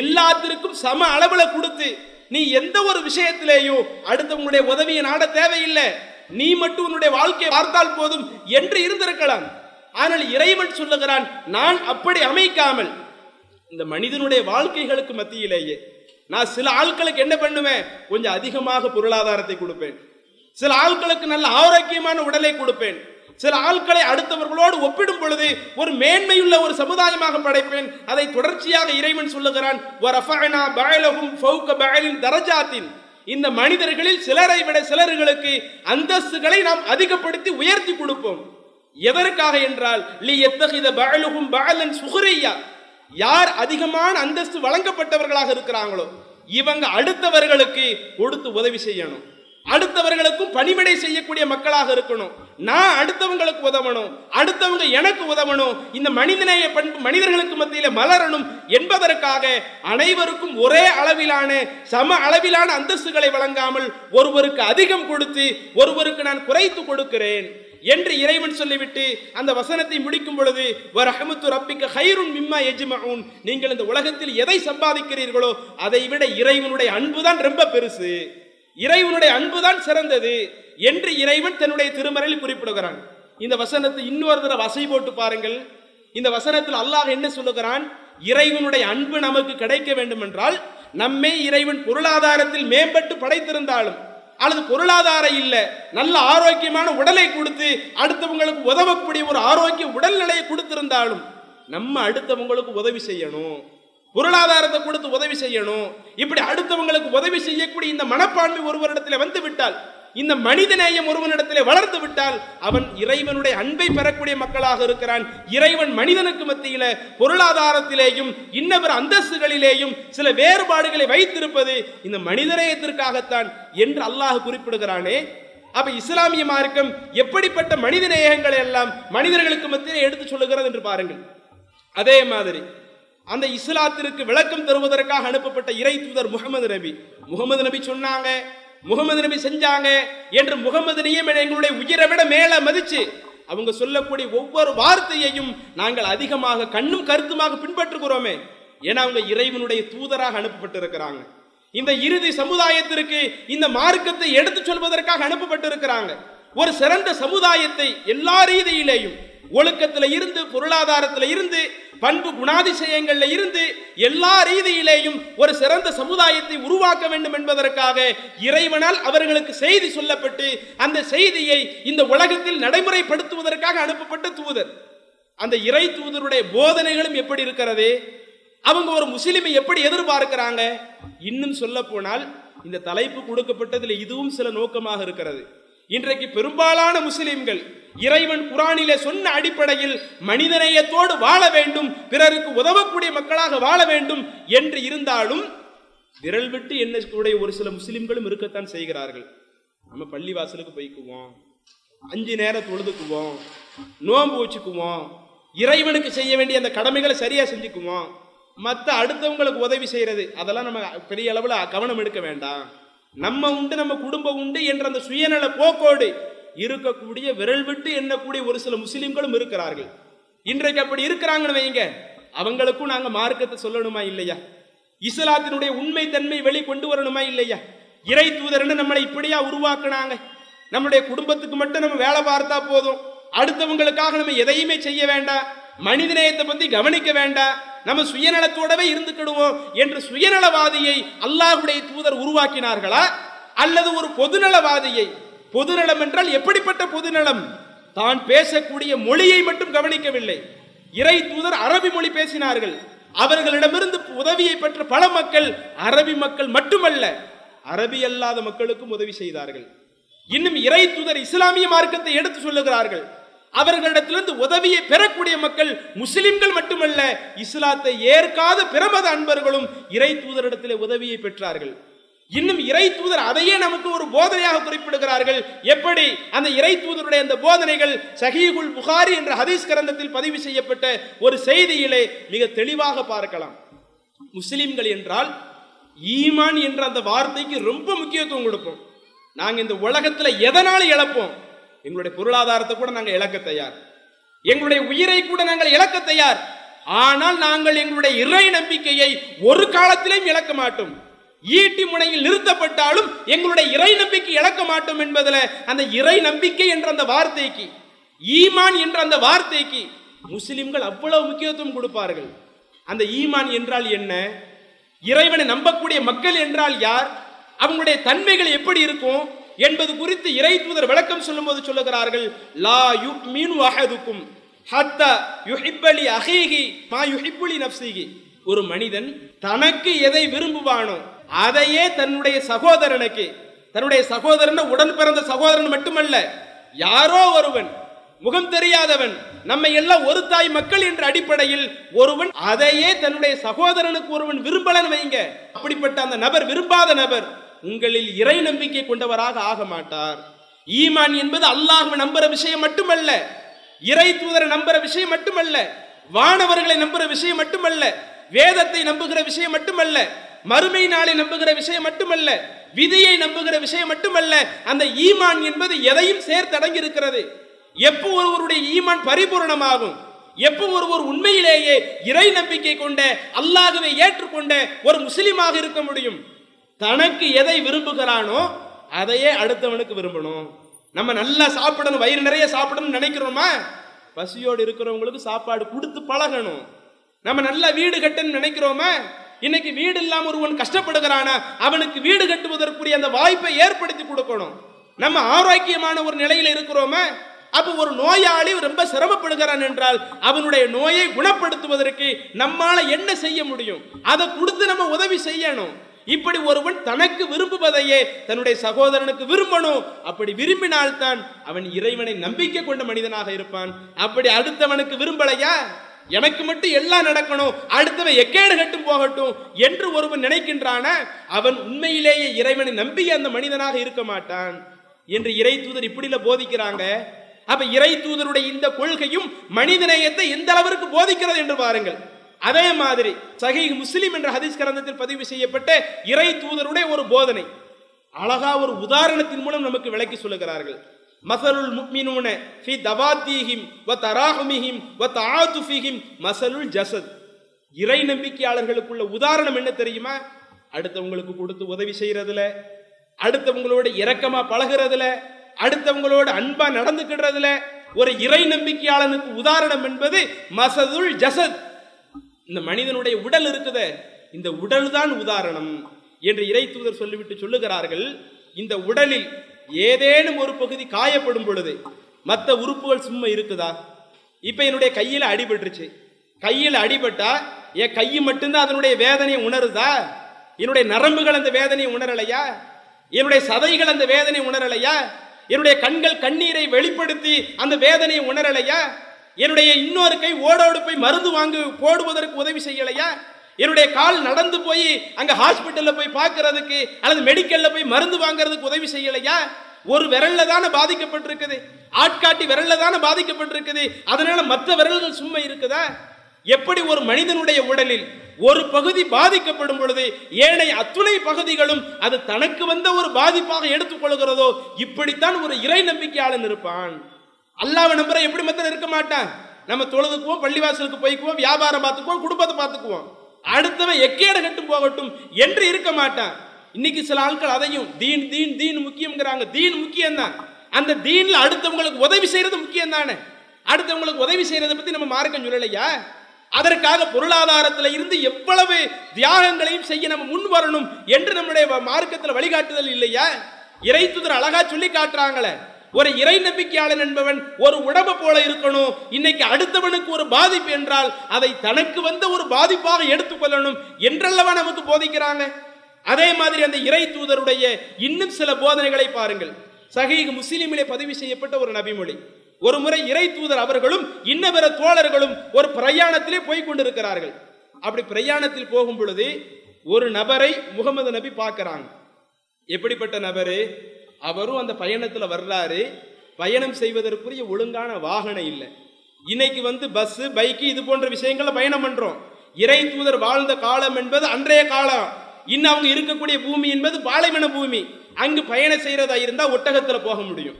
எல்லாத்திற்கும் சம அளவில் கொடுத்து நீ எந்த ஒரு விஷயத்திலேயும் அடுத்தவங்களுடைய உதவியை நாட தேவையில்லை. நீ மட்டும் உன்னுடைய வாழ்க்கையை பார்த்தால் போதும் என்று இருந்திருக்கலாம். ஆனால் இறைவன் சொல்லுகிறான் நான் அப்படி அமைக்காமல் இந்த மனிதனுடைய வாழ்க்கைகளுக்கு மத்தியிலேயே நான் சில ஆட்களுக்கு என்ன பண்ணுவேன்? கொஞ்சம் அதிகமாக பொருளாதாரத்தை கொடுப்பேன். சில ஆட்களுக்கு நல்ல ஆரோக்கியமான உடலை கொடுப்பேன். சில ஆட்களை அடுத்தவர்களோடு ஒப்பிடும் பொழுது ஒரு மேன்மையுள்ள ஒரு சமுதாயமாக படைப்பேன். அதை தொடர்ச்சியாக இறைவன் சொல்லுகிறான் தரஜாத்தின்." இந்த மனிதர்களில் சிலரை விட சிலர்களுக்கு அந்தஸ்துகளை நாம் அதிகப்படுத்தி உயர்த்தி கொடுப்போம். எதற்காக என்றால் லி எத்தகைத பாலுகும் பாலன் சுகுரையா யார் அதிகமான அந்தஸ்து வழங்கப்பட்டவர்களாக இருக்கிறாங்களோ இவங்க அடுத்தவர்களுக்கு கொடுத்து உதவி செய்யணும். அடுத்தவர்களுக்கும் பணிவிடை செய்யக்கூடிய மக்களாக இருக்கணும். நான் அடுத்தவங்களுக்கு உதவணும் அடுத்தவங்க எனக்கு உதவணும் இந்த மனிதநேய பண்பு மனிதர்களுக்கு மத்தியில மலரணும் என்பதற்காக அனைவருக்கும் ஒரே அளவிலான சம அளவிலான அந்தஸ்துகளை வழங்காமல் ஒருவருக்கு அதிகம் கொடுத்து ஒருவருக்கு நான் குறைத்து கொடுக்கிறேன். என்று இறைவன் சொல்லிவிட்டு அந்த வசனத்தை முடிக்கும் பொழுது வரஹமத்து ரப்பிக்க ஹைருன் மிம்மா எஜ்மவுன் நீங்கள் இந்த உலகத்தில் எதை சம்பாதிக்கிறீர்களோ அதை விட இறைவனுடைய அன்புதான் ரொம்ப பெருசு. இறைவனுடைய அன்புதான் சிறந்தது என்று இறைவன் தன்னுடைய திருமறையில் குறிப்பிடுகிறான். இந்த வசனத்தை இன்னொரு தடவை வசை போட்டு பாருங்கள். இந்த வசனத்தில் அல்லாஹ் என்ன சொல்லுகிறான்? இறைவனுடைய அன்பு நமக்கு கிடைக்க வேண்டும் என்றால் நம்மை இறைவன் பொருளாதாரத்தில் மேம்பட்டு படைத்திருந்தாலும் அல்லது பொருளாதாரம் இல்லை நல்ல ஆரோக்கியமான உடலை கொடுத்து அடுத்தவங்களுக்கு உதவக்கூடிய ஒரு ஆரோக்கிய உடல்நிலையை கொடுத்திருந்தாலும் நம்ம அடுத்தவங்களுக்கு உதவி செய்யணும். பொருளாதாரத்தை கொடுத்து உதவி செய்யணும். இப்படி அடுத்தவங்களுக்கு உதவி செய்யக்கூடிய இந்த மனப்பான்மை ஒருவரிடத்தில் வந்து விட்டால் இந்த மனிதநேயம் ஒருவனிடத்திலே வளர்ந்து விட்டால் அவன் இறைவனுடைய அன்பை பெறக்கூடிய மக்களாக இருக்கிறான். இறைவன் மனிதனுக்கு மத்தியில பொருளாதாரத்திலேயும் இன்னவர் அந்தஸ்துகளிலேயும் சில வேறுபாடுகளை வைத்திருப்பது இந்த மனிதநேயத்திற்காகத்தான் என்று அல்லாஹ் குறிப்பிடுகிறானே. அப்ப இஸ்லாமிய மார்க்கம் எப்படிப்பட்ட மனித நேயங்களை எல்லாம் மனிதர்களுக்கு மத்தியிலே எடுத்து சொல்லுகிறது என்று பாருங்கள். அதே மாதிரி அந்த இஸ்லாத்திற்கு விளக்கம் தருவதற்காக அனுப்பப்பட்ட இறை தூதர் முகமது நபி. முகமது நபி சொன்னாங்க முகமது நபி செஞ்சாங்க என்று முகமது நபியும் எங்களுடைய உயிரை விட மேல மதிச்சு அவங்க சொல்லக்கூடிய ஒவ்வொரு வார்த்தையையும் நாங்கள் அதிகமாக கண்ணும் கருத்துமாக பின்பற்றுகிறோமே ஏன்னா அவங்க இறைவனுடைய தூதராக அனுப்பப்பட்டிருக்கிறாங்க. இந்த இறுதி சமுதாயத்திற்கு இந்த மார்க்கத்தை எடுத்து சொல்வதற்காக அனுப்பப்பட்டிருக்கிறாங்க. ஒரு சிறந்த சமுதாயத்தை எல்லா ரீதியிலேயும் ஒழுக்கத்தில் இருந்து பொருளாதாரத்தில் இருந்து பண்பு குணாதிசயங்களில் இருந்து எல்லா ரீதியிலேயும் ஒரு சிறந்த சமுதாயத்தை உருவாக்க வேண்டும் என்பதற்காக இறைவனால் அவர்களுக்கு செய்தி சொல்லப்பட்டு அந்த செய்தியை இந்த உலகத்தில் நடைமுறைப்படுத்துவதற்காக அனுப்பப்பட்ட தூதர். அந்த இறை தூதருடைய போதனைகளும் எப்படி இருக்கிறது? அவங்க ஒரு முஸ்லிமை எப்படி எதிர்பார்க்கிறாங்க? இன்னும் சொல்ல போனால் இந்த தலைப்பு கொடுக்கப்பட்டதில் இதுவும் சில நோக்கமாக இருக்கிறது. இன்றைக்கு பெரும்பாலான முஸ்லிம்கள் இறைவன் குரானிலே சொன்ன அடிப்படையில் மனிதநேயத்தோடு வாழ வேண்டும் பிறருக்கு உதவக்கூடிய மக்களாக வாழ வேண்டும் என்று இருந்தாலும் விரல் விட்டு எண்ணக்கூடிய ஒரு சில முஸ்லிம்களும் இருக்கத்தான் செய்கிறார்கள். நம்ம பள்ளி வாசலுக்கு போய்க்குவோம் அஞ்சு நேரம் தொழுதுக்குவோம் நோன்பு வச்சுக்குவோம் இறைவனுக்கு செய்ய வேண்டிய அந்த கடமைகளை சரியா செஞ்சுக்குவோம். மற்ற அடுத்தவங்களுக்கு உதவி செய்யறது அதெல்லாம் நம்ம பெரிய அளவில் கவனம் எடுக்க வேண்டாம். நம்ம உண்டு நம்ம குடும்பம் உண்டு என்ற அந்த சுயநல போக்கோடு இருக்கக்கூடிய விரல் விட்டு எண்ணக்கூடிய ஒரு சில முஸ்லிம்களும் இருக்கிறார்கள். இன்றைக்கு அப்படி இருக்கிறாங்கன்னு வைங்க அவங்களுக்கும் நாங்க மார்க்கத்தை சொல்லணுமா இல்லையா? இஸ்லாத்தினுடைய உண்மை தன்மை வெளி கொண்டு வரணுமா இல்லையா? இறை தூதர்னு நம்மளை இப்படியா உருவாக்குனாங்க. நம்முடைய குடும்பத்துக்கு மட்டும் நம்ம வேலை பார்த்தா போதும். அடுத்தவங்களுக்காக நம்ம எதையுமே செய்ய வேண்டாம். மனிதநேயத்தை பத்தி கவனிக்க வேண்டாம். நம்ம சுயநலத்தோடவே இருந்துக்கிடுவோம் என்று சுயநலவாதியை அல்லாஹுடைய தூதர் உருவாக்கினார்களா? அல்லது ஒரு பொதுநலவாதியை? பொதுநலம் என்றால் எப்படிப்பட்ட பொதுநலம்? தான் பேசக்கூடிய மொழியை மட்டும் கவனிக்கவில்லை. இறை தூதர் அரபி மொழி பேசினார்கள். அவர்களிடமிருந்து உதவியை பெற்ற பல மக்கள் அரபி மக்கள் மட்டுமல்ல அரபி அல்லாத மக்களுக்கும் உதவி செய்தார்கள். இன்னும் இறை தூதர் இஸ்லாமிய மார்க்கத்தை எடுத்து சொல்லுகிறார்கள். அவர்களிடத்திலிருந்து உதவியை பெறக்கூடிய மக்கள் முஸ்லிம்கள் மட்டுமல்ல இஸ்லாத்தை ஏற்காத பிரமத அன்பர்களும் இறை தூதரிடத்திலே உதவியை பெற்றார்கள். இன்னும் இறை தூதர் அதையே நமக்கு ஒரு போதனையாக குறிப்பிடுகிறார்கள். எப்படி? அந்த இறை தூதருடைய அந்த போதனைகள் சஹீகுல் புகாரி என்ற ஹதீஸ் கிரந்தத்தில் பதிவு செய்யப்பட்ட ஒரு செய்தியிலே மிக தெளிவாக பார்க்கலாம். முஸ்லிம்கள் என்றால் ஈமான் என்ற அந்த வார்த்தைக்கு ரொம்ப முக்கியத்துவம் கொடுப்போம். நாங்கள் இந்த உலகத்துல எதனால் இழப்போம்? எங்களுடைய பொருளாதாரத்தை கூட நாங்கள் இழக்க தயார். எங்களுடைய உயிரை கூட நாங்கள் இழக்க தயார். ஆனால் நாங்கள் எங்களுடைய இறை நம்பிக்கையை ஒரு காலத்திலும் இழக்க மாட்டோம். ஈட்டி முனையில் நிறுத்தப்பட்டாலும் எங்களுடைய இறை நம்பிக்கை இழக்க மாட்டோம் என்பதில் அந்த இறை நம்பிக்கை என்ற அந்த வார்த்தைக்கு ஈமான் என்ற அந்த வார்த்தைக்கு முஸ்லிம்கள் அவ்வளவு முக்கியத்துவம் கொடுப்பார்கள். அந்த ஈமான் என்றால் என்ன? இறைவனை நம்பக்கூடிய மக்கள் என்றால் யார்? அவங்களுடைய தன்மைகள் எப்படி இருக்கும்? என்பது குறித்து இறை தூதர் விளக்கம் சொல்லும்போது சொல்லுகிறார்கள் லா யுக்மினு அஹதுக்கும் ஹத்தா யுஹிப்பலி அஹீகி மா யுஹிப்புலி நப்சிகி ஒரு மனிதன் தனக்கு எதை விரும்புவானோ அதையே தன்னுடைய சகோதரனுக்கு தன்னுடைய சகோதரன் உடன் பிறந்த சகோதரன் மட்டுமல்ல யாரோ ஒருவன் முகம் தெரியாதவன் நம்மை எல்லாம் ஒரு தாய் மக்கள் என்ற அடிப்படையில் ஒருவன் அதையே தன்னுடைய சகோதரனுக்கு ஒருவன் விரும்பலன்னு வைங்க. அப்படிப்பட்ட அந்த நபர் விரும்பாத நபர் உங்களில் இறை நம்பிக்கை கொண்டவராக ஆக மாட்டார். ஈமான் என்பது அல்லாஹ் நம்புற விஷயம் மட்டுமல்ல. இறை தூதரை நம்புற விஷயம் மட்டுமல்ல. வானவர்களை நம்புற விஷயம் மட்டுமல்ல. வேதத்தை நம்புகிற விஷயம் மட்டுமல்ல. மறுமை நாளை நம்புகிற விஷயம் மட்டுமல்ல. விதியை நம்புகிற விஷயம் மட்டுமல்ல. அந்த ஈமான் என்பது எதையும் சேர்த்தடங்கி இருக்கிறது எப்போ ஒருவருடைய ஈமான் பரிபூரணமாகும். எப்போ ஒருவர் உண்மையிலேயே இறை நம்பிக்கை கொண்ட அல்லாகவே ஏற்றுக்கொண்ட ஒரு முஸ்லிமாக இருக்க முடியும். தனக்கு எதை விரும்புகிறானோ அதையே அடுத்தவனுக்கு விரும்பணும். நம்ம நல்லா சாப்பிடணும் வயிறு நிறைய சாப்பிடணும்னு நினைக்கிறோமா? பசியோடு இருக்கிறவங்களுக்கு சாப்பாடு கொடுத்து பழகணும். நம்ம நல்லா வீடு கட்டணும்னு நினைக்கிறோமா? இன்னைக்கு வீடு இல்லாம ஒருவன் கஷ்டப்படுகிறானா? அவனுக்கு வீடு கட்டுவதற்குரிய அந்த வாய்ப்பை ஏற்படுத்தி கொடுக்கணும். நம்ம ஆரோக்கியமான ஒரு நிலையில இருக்கிறோமா? அப்ப ஒரு நோயாளி ரொம்ப சிரமப்படுகிறான் என்றால் அவனுடைய நோயை குணப்படுத்துவதற்கு நம்மால என்ன செய்ய முடியும்? அதை கொடுத்து நம்ம உதவி செய்யணும். இப்படி ஒருவன் தனக்கு விரும்புவதையே தன்னுடைய சகோதரனுக்கு விரும்பணும். அப்படி விரும்பினால்தான் அவன் இறைவனை நம்பிக்கை கொண்ட மனிதனாக இருப்பான். அப்படி அடுத்தவனுக்கு விரும்பலையா? எனக்கு மட்டும் எல்லாம் நடக்கணும். அடுத்தவன் எக்கேடு கட்டும் போகட்டும் என்று ஒருவன் நினைக்கின்றான அவன் உண்மையிலேயே இறைவனை நம்பி அந்த மனிதனாக இருக்க மாட்டான் என்று இறை தூதர் இப்படில போதிக்கிறாங்க. அப்ப இறை தூதருடைய இந்த கொள்கையும் மனிதநேயத்தை எந்த அளவிற்கு போதிக்கிறது என்று பாருங்கள். அதே மாதிரி சஹீஹ் முஸ்லிம் என்ற ஹதீஸ் கிரந்தத்தில் பதிவு செய்யப்பட்ட இறை தூதருடைய ஒரு போதனை. அழகா ஒரு உதாரணத்தின் மூலம் நமக்கு விளக்கி சொல்லுகிறார்கள். மசலுல் முக்மினூன ஃபி தவாத்தீஹிம் வ தராஹுமிஹிம் வ தஆதுஃபிஹிம் மசலுல் ஜசத். இறை நம்பிக்கையாளர்களுக்குள்ள உதாரணம் என்ன தெரியுமா? அடுத்தவங்களுக்கு கொடுத்து உதவி செய்யறதுல அடுத்தவங்களோட இரக்கமா பழகுறதுல அடுத்தவங்களோட அன்பா நடந்துக்கிடுறதுல ஒரு இறை நம்பிக்கையாளனுக்கு உதாரணம் என்பது மசதுல் ஜசத். இந்த மனிதனுடைய உடல் இருக்குதே இந்த உடல் தான் உதாரணம் என்று இறை தூதர் சொல்லிவிட்டு சொல்லுகிறார்கள். இந்த உடலில் ஏதேனும் ஒரு பகுதி காயப்படும் பொழுது மற்ற உறுப்புகள் சும்மா இருக்குதா? இப்போ என்னுடைய கையில் அடிபட்டுருச்சு. கையில் அடிபட்டா என் கை மட்டும்தான் அதனுடைய வேதனையை உணருதா? என்னுடைய நரம்புகள் அந்த வேதனையை உணரலையா? என்னுடைய சதைகள் அந்த வேதனை உணரலையா? என்னுடைய கண்கள் கண்ணீரை வெளிப்படுத்தி அந்த வேதனையை உணரலையா? என்னுடைய இன்னொரு கை ஓடோடு போய் மருந்து வாங்கி போடுவதற்கு உதவி செய்யலையா? என்னுடைய கால் நடந்து போய் அங்க ஹாஸ்பிட்டல்ல போய் பார்க்கறதுக்கு அல்லது மெடிக்கல்ல போய் மருந்து வாங்குறதுக்கு உதவி செய்யலையா? ஒரு விரல்ல தானே பாதிக்கப்பட்டிருக்குது. ஆட்காட்டி விரல்ல தானே பாதிக்கப்பட்டிருக்குது. அதனால மற்ற விரல்கள் சும்மா இருக்குதா? எப்படி ஒரு மனிதனுடைய உடலில் ஒரு பகுதி பாதிக்கப்படும் பொழுது ஏனைய அத்துணை பகுதிகளும் அது தனக்கு வந்த ஒரு பாதிப்பாக எடுத்துக்கொள்கிறதோ இப்படித்தான் ஒரு இறை நம்பிக்கையாளன் இருப்பான். அல்லாவை நம்புற எப்படி மத்தன் இருக்க மாட்டான்? நம்ம தொழுதுக்குவோம் பள்ளிவாசலுக்கு போய்க்குவோம் வியாபாரம் பார்த்துக்குவோம் குடும்பத்தை பார்த்துக்குவோம். அடுத்தவன் எக்கேட கட்டும் போகட்டும் என்று இருக்க மாட்டான். இன்னைக்கு சில ஆட்கள் அதையும் தீன் தீன் தீன் முக்கியம்ங்கிறாங்க. தீன் முக்கியம் தான் அந்த தீனில் அடுத்தவங்களுக்கு உதவி செய்யறது முக்கியம் தானே அடுத்தவங்களுக்கு உதவி செய்யறதை பத்தி நம்ம மார்க்கம் சொல்லலையா? அதற்காக பொருளாதாரத்தில் இருந்து எவ்வளவு தியாகங்களையும் செய்ய நம்ம முன் வரணும் என்று நம்முடைய மார்க்கத்தில் வழிகாட்டுதல் இல்லையா? இறைத்துதர் அழகா சொல்லி காட்டுறாங்களே. ஒரு இறை நம்பிக்கையாளன் என்பவன் ஒரு உடம்பு போல இருக்கணும். இன்னைக்கு அடுத்தவனுக்கு ஒரு பாதிப்பு என்றால் அதை தனக்கு வந்த ஒரு பாதிப்பாக எடுத்துக்கொள்ளணும் என்றல்லவா நமக்கு போதிக்கிறாங்க? அதே மாதிரி அந்த இறை தூதருடைய இன்னும் சில போதனைகளை பாருங்கள். சஹீக் முஸ்லீமிலே பதிவு செய்யப்பட்ட ஒரு நபிமொழி. ஒரு முறை இறை தூதர் அவர்களும் இன்ன பிற தோழர்களும் ஒரு பிரயாணத்திலே போய் கொண்டிருக்கிறார்கள். அப்படி பிரயாணத்தில் போகும் பொழுது ஒரு நபரை முகமது நபி பார்க்கறாங்க. எப்படிப்பட்ட நபரு? அவரும் அந்த பயணத்தில் வர்றாரு. பயணம் செய்வதற்குரிய ஒழுங்கான வாகனம் இல்லை. இன்னைக்கு வந்து பஸ்ஸு பைக்கு இது போன்ற விஷயங்களை பயணம் பண்ணுறோம் இறை தூதர் வாழ்ந்த காலம் என்பது அன்றைய காலம். இன்னும் அவங்க இருக்கக்கூடிய பூமி என்பது பாலைவன பூமி. அங்கு பயணம் செய்கிறதா இருந்தால் ஒட்டகத்தில் போக முடியும்.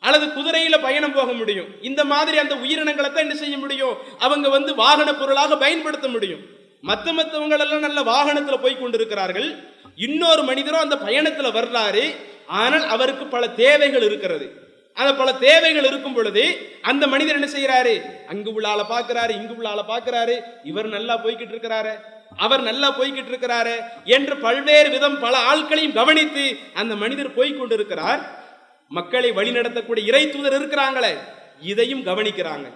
அல்லது குதிரையில் பயணம் போக முடியும். இந்த மாதிரி அந்த உயிரினங்களை தான் என்ன செய்ய முடியும்? அவங்க வந்து வாகன பொருளாக பயன்படுத்த முடியும். மற்ற மற்றவங்களெல்லாம் நல்ல வாகனத்தில் போய் கொண்டிருக்கிறார்கள். இன்னொரு மனிதரும் அந்த பயணத்தில் வர்றாரு. ஆனால் அவருக்கு பல தேவைகள் இருக்கிறது. அந்த பல தேவைகள் இருக்கும் பொழுது அந்த மனிதர் என்ன செய்யறாரு அங்கு உள்ள ஆளை பாக்குறாரு இங்கு உள்ள ஆளை பாக்குறாரு இவர் நல்லா போய்கிட்டு இருக்கிறாரு. அவர் நல்லா போய்கிட்டு இருக்கிறாரு என்று பல்வேறு விதம் பல ஆட்களையும் கவனித்து அந்த மனிதர் போய்கொண்டிருக்கிறார் மக்களை வழிநடத்தக்கூடிய இறை தூதர் இருக்கிறாங்களே இதையும் கவனிக்கிறாங்க.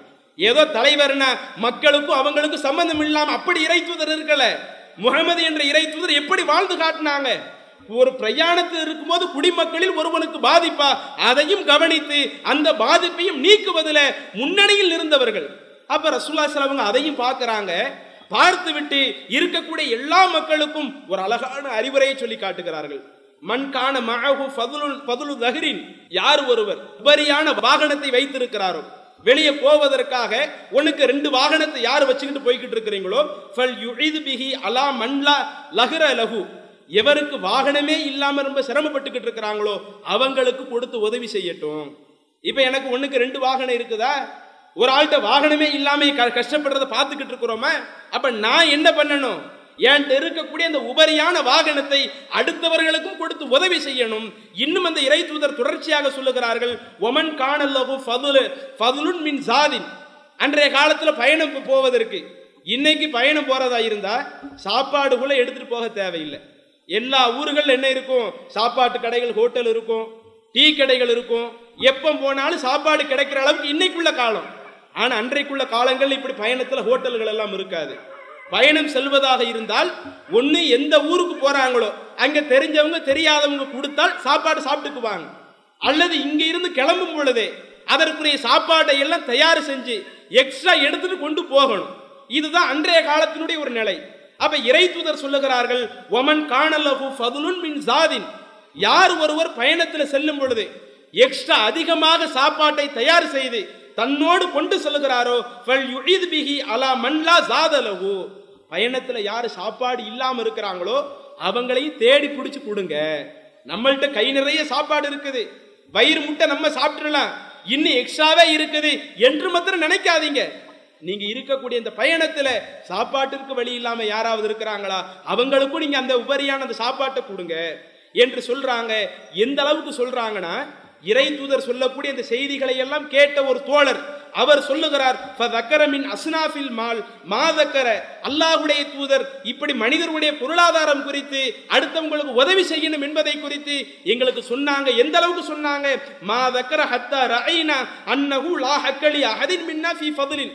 ஏதோ தலைவர்னா மக்களுக்கும் அவங்களுக்கும் சம்பந்தம் இல்லாம அப்படி இறை தூதர் இருக்கல. முகமது என்ற இறை தூதர் எப்படி வாழ்ந்து காட்டினாங்க? ஒரு பிரயாணத்தில் இருக்கும்போது குடிமக்களில் ஒருவனுக்கு பாதிப்பா? அதையும் கவனித்து அந்த பாதிப்பையும் நீக்குவதில் முன்னணியில் இருந்தவர்கள். அப்ப ரசூல்லா சிலவங்க அதையும் பார்க்கறாங்க. பார்த்து விட்டு இருக்கக்கூடிய எல்லா மக்களுக்கும் ஒரு அழகான அறிவுரையை சொல்லி காட்டுகிறார்கள். மண் காண மழகு ஃபதுலுல் ஃபதுலு தஹ்ரின் யார் ஒருவர் உபரியான வாகனத்தை வைத்திருக்கிறாரோ வெளியே போவதற்காக உனக்கு ரெண்டு வாகனத்தை யார் வச்சுக்கிட்டு போய்கிட்டு இருக்கிறீங்களோ ஃபல் யுஇது பிஹி அலா மண்லா லஹ்ர லஹு எவருக்கு வாகனமே இல்லாமல் ரொம்ப சிரமப்பட்டுக்கிட்டு இருக்கிறாங்களோ அவங்களுக்கு கொடுத்து உதவி செய்யட்டும். இப்போ எனக்கு ஒன்றுக்கு ரெண்டு வாகனம் இருக்குதா? ஒரு ஆள்கிட்ட வாகனமே இல்லாமல் க- கஷ்டப்படுறத பார்த்துக்கிட்டு இருக்கிறோமா? அப்போ நான் என்ன பண்ணணும்? என்கிட்ட இருக்கக்கூடிய அந்த உபரியான வாகனத்தை அடுத்தவர்களுக்கும் கொடுத்து உதவி செய்யணும். இன்னும் அந்த இறை தூதர் தொடர்ச்சியாக சொல்லுகிறார்கள் ஒமன் காணல்லகு ஃபதுலு ஃபதுலுன் மின் சாதின் அன்றைய காலத்தில் பயணம் போவதற்கு. இன்னைக்கு பயணம் போகிறதா இருந்தால் சாப்பாடு கூட எடுத்துகிட்டு போக தேவையில்லை. எல்லா ஊர்கள் என்ன இருக்கும்? சாப்பாட்டு கடைகள் ஹோட்டல் இருக்கும். டீ கடைகள் இருக்கும். எப்போ போனாலும் சாப்பாடு கிடைக்கிற அளவுக்கு இன்னைக்குள்ள காலம். ஆனால் அன்றைக்குள்ள காலங்கள் இப்படி பயணத்தில் ஹோட்டல்கள் எல்லாம் இருக்காது. பயணம் செல்வதாக இருந்தால் ஒன்று எந்த ஊருக்கு போகிறாங்களோ அங்கே தெரிஞ்சவங்க தெரியாதவங்க கொடுத்தால் சாப்பாடு சாப்பிட்டுக்குவாங்க. அல்லது இங்கே இருந்து கிளம்பும் பொழுதே அதற்குரிய சாப்பாட்டை எல்லாம் தயார் செஞ்சு எக்ஸ்ட்ரா எடுத்துட்டு கொண்டு போகணும். இதுதான் அன்றைய காலத்தினுடைய ஒரு நிலை. அப்ப இறை தூதர் சொல்லுகிறார்கள் ஒமன் காணலகு ஃபதுலுன் மின் ஜாதின். யார் ஒருவர் பயணத்தில் செல்லும் பொழுது எக்ஸ்ட்ரா அதிகமாக சாப்பாட்டை தயார் செய்து தன்னோடு கொண்டு செல்கிறாரோ ஃபல் யுஈது பிஹி அலா மன்லா ஜாதலகு பயணத்தில் யார் சாப்பாடு இல்லாமல் இருக்கிறாங்களோ அவங்களையும் தேடி பிடிச்சி கொடுங்க. நம்மள்ட்ட கை நிறைய சாப்பாடு இருக்குது. வயிறு முட்டை நம்ம சாப்பிட்டுடலாம். இன்னும் எக்ஸ்ட்ராவே இருக்குது என்று மாத்திரம் நினைக்காதீங்க. நீங்க இருக்கக்கூடிய இந்த பயணத்துல சாப்பாட்டிற்கு வழி இல்லாம யாராவது இருக்கிறாங்களா? அவங்களுக்கும் நீங்க அந்த உபரியான அந்த சாப்பாட்டை கொடுங்க என்று சொல்றாங்க. எந்த அளவுக்கு சொல்றாங்கன்னா இறை தூதர் சொல்லக்கூடிய இந்த செய்திகளை எல்லாம் கேட்ட ஒரு தோழர் அவர் சொல்லுகிறார் "ஃபதக்கர மின் அஸ்னாஃபில் மால் மாதக்கர அல்லாஹ்வுடைய தூதர் இப்படி மனிதர்களுடைய பொருளாதாரம் குறித்து அடுத்தவங்களுக்கு உதவி செய்யணும் என்பதை குறித்து எங்களுக்கு சொன்னாங்க. எந்த அளவுக்கு சொன்னாங்க? மாதக்கர ஹத்தா ரஐனா அன்னஹு லா ஹக்கலி அஹதின் மின்னா ஃபி ஃபதுலின்.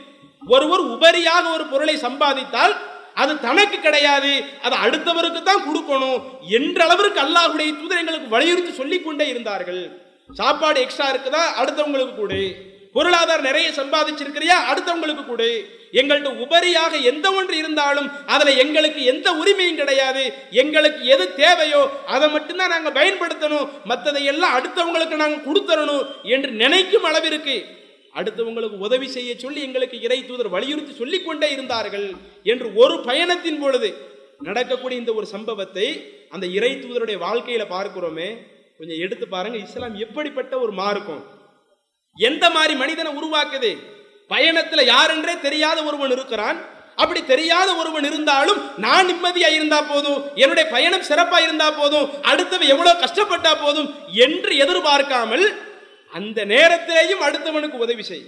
ஒருவர் உபரியாக ஒரு பொருளை சம்பாதித்தால் அது தனக்கு கிடையாது அது அடுத்தவருக்கு தான் கொடுக்கணும் என்ற அளவிற்கு அல்லாஹுடைய தூதர் எங்களுக்கு வலியுறுத்தி சொல்லிக் கொண்டே இருந்தார்கள். சாப்பாடு எக்ஸ்ட்ரா இருக்குதா? அடுத்தவங்களுக்கு கொடு. பொருளாதாரம் நிறைய சம்பாதிச்சிருக்கிறியா? அடுத்தவங்களுக்கு கொடு. எங்கள்கிட்ட உபரியாக எந்த ஒன்று இருந்தாலும் அதில் எங்களுக்கு எந்த உரிமையும் கிடையாது. எங்களுக்கு எது தேவையோ அதை மட்டும்தான் நாங்கள் பயன்படுத்தணும். மற்றதை எல்லாம் அடுத்தவங்களுக்கு நாங்கள் கொடுத்துடணும் என்று நினைக்கும் அளவிற்கு அடுத்தவங்களுக்கு உதவி செய்ய சொல்லி எங்களுக்கு இறை தூதர் வலியுறுத்தி சொல்லிக் கொண்டே இருந்தார்கள் என்று ஒரு பயணத்தின் பொழுது நடக்கக்கூடிய இந்த ஒரு சம்பவத்தை அந்த இறை தூதருடைய வாழ்க்கையில பார்க்கிறோமே. கொஞ்சம் எடுத்து பாருங்க இஸ்லாம் எப்படிப்பட்ட ஒரு மார்க்கம்? எந்த மாதிரி மனிதனை உருவாக்குது? பயணத்துல யாரென்றே தெரியாத ஒருவன் இருக்கிறான். அப்படி தெரியாத ஒருவன் இருந்தாலும் நான் நிம்மதியா இருந்தா போதும் என்னுடைய பயணம் சிறப்பா இருந்தா போதும் அடுத்தவன் எவ்வளவு கஷ்டப்பட்டா போதும் என்று எதிர்பார்க்காமல் அந்த நேரத்திலேயும் அடுத்தவனுக்கு உதவி செய்.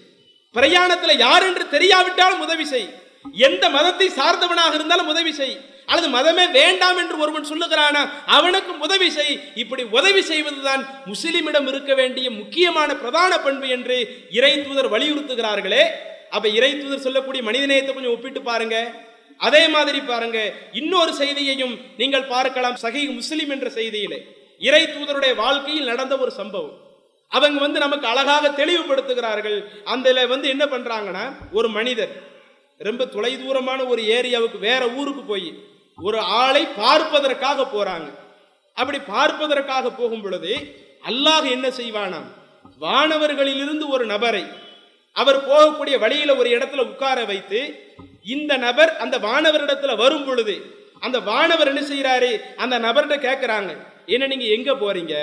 பிரயாணத்துல யார் என்று தெரியாவிட்டாலும் உதவி செய். எந்த மதத்தை சார்ந்தவனாக இருந்தாலும் உதவி செய். அல்லது மதமே வேண்டாம் என்று ஒருவன் சொல்லுகிறானா அவனுக்கும் உதவி செய். இப்படி உதவி செய்வதுதான் முஸ்லிமிடம் இருக்க வேண்டிய முக்கியமான பிரதான பண்பு என்று இறை தூதர் வலியுறுத்துகிறார்களே. அப்ப இறை தூதர் சொல்லக்கூடிய மனிதநேயத்தை கொஞ்சம் ஒப்பிட்டு பாருங்க. அதே மாதிரி பாருங்க. இன்னொரு செய்தியையும் நீங்கள் பார்க்கலாம். சகி முஸ்லிம் என்ற செய்தியிலே. இறை தூதருடைய வாழ்க்கையில் நடந்த ஒரு சம்பவம். அவங்க வந்து நமக்கு அழகாக தெளிவுபடுத்துகிறார்கள். அந்த வந்து என்ன பண்ணுறாங்கன்னா ஒரு மனிதர் ரொம்ப தொலைதூரமான ஒரு ஏரியாவுக்கு வேற ஊருக்கு போய் ஒரு ஆளை பார்ப்பதற்காக போகிறாங்க அப்படி பார்ப்பதற்காக போகும் பொழுது அல்லாஹ் என்ன செய்வானாம்? வானவர்களிலிருந்து ஒரு நபரை அவர் போகக்கூடிய வழியில் ஒரு இடத்துல உட்கார வைத்து இந்த நபர் அந்த வானவரிடத்துல வரும் பொழுது அந்த வானவர் என்ன செய்கிறாரு அந்த நபர்கிட்ட கேட்குறாங்க என்ன நீங்கள் எங்கே போகிறீங்க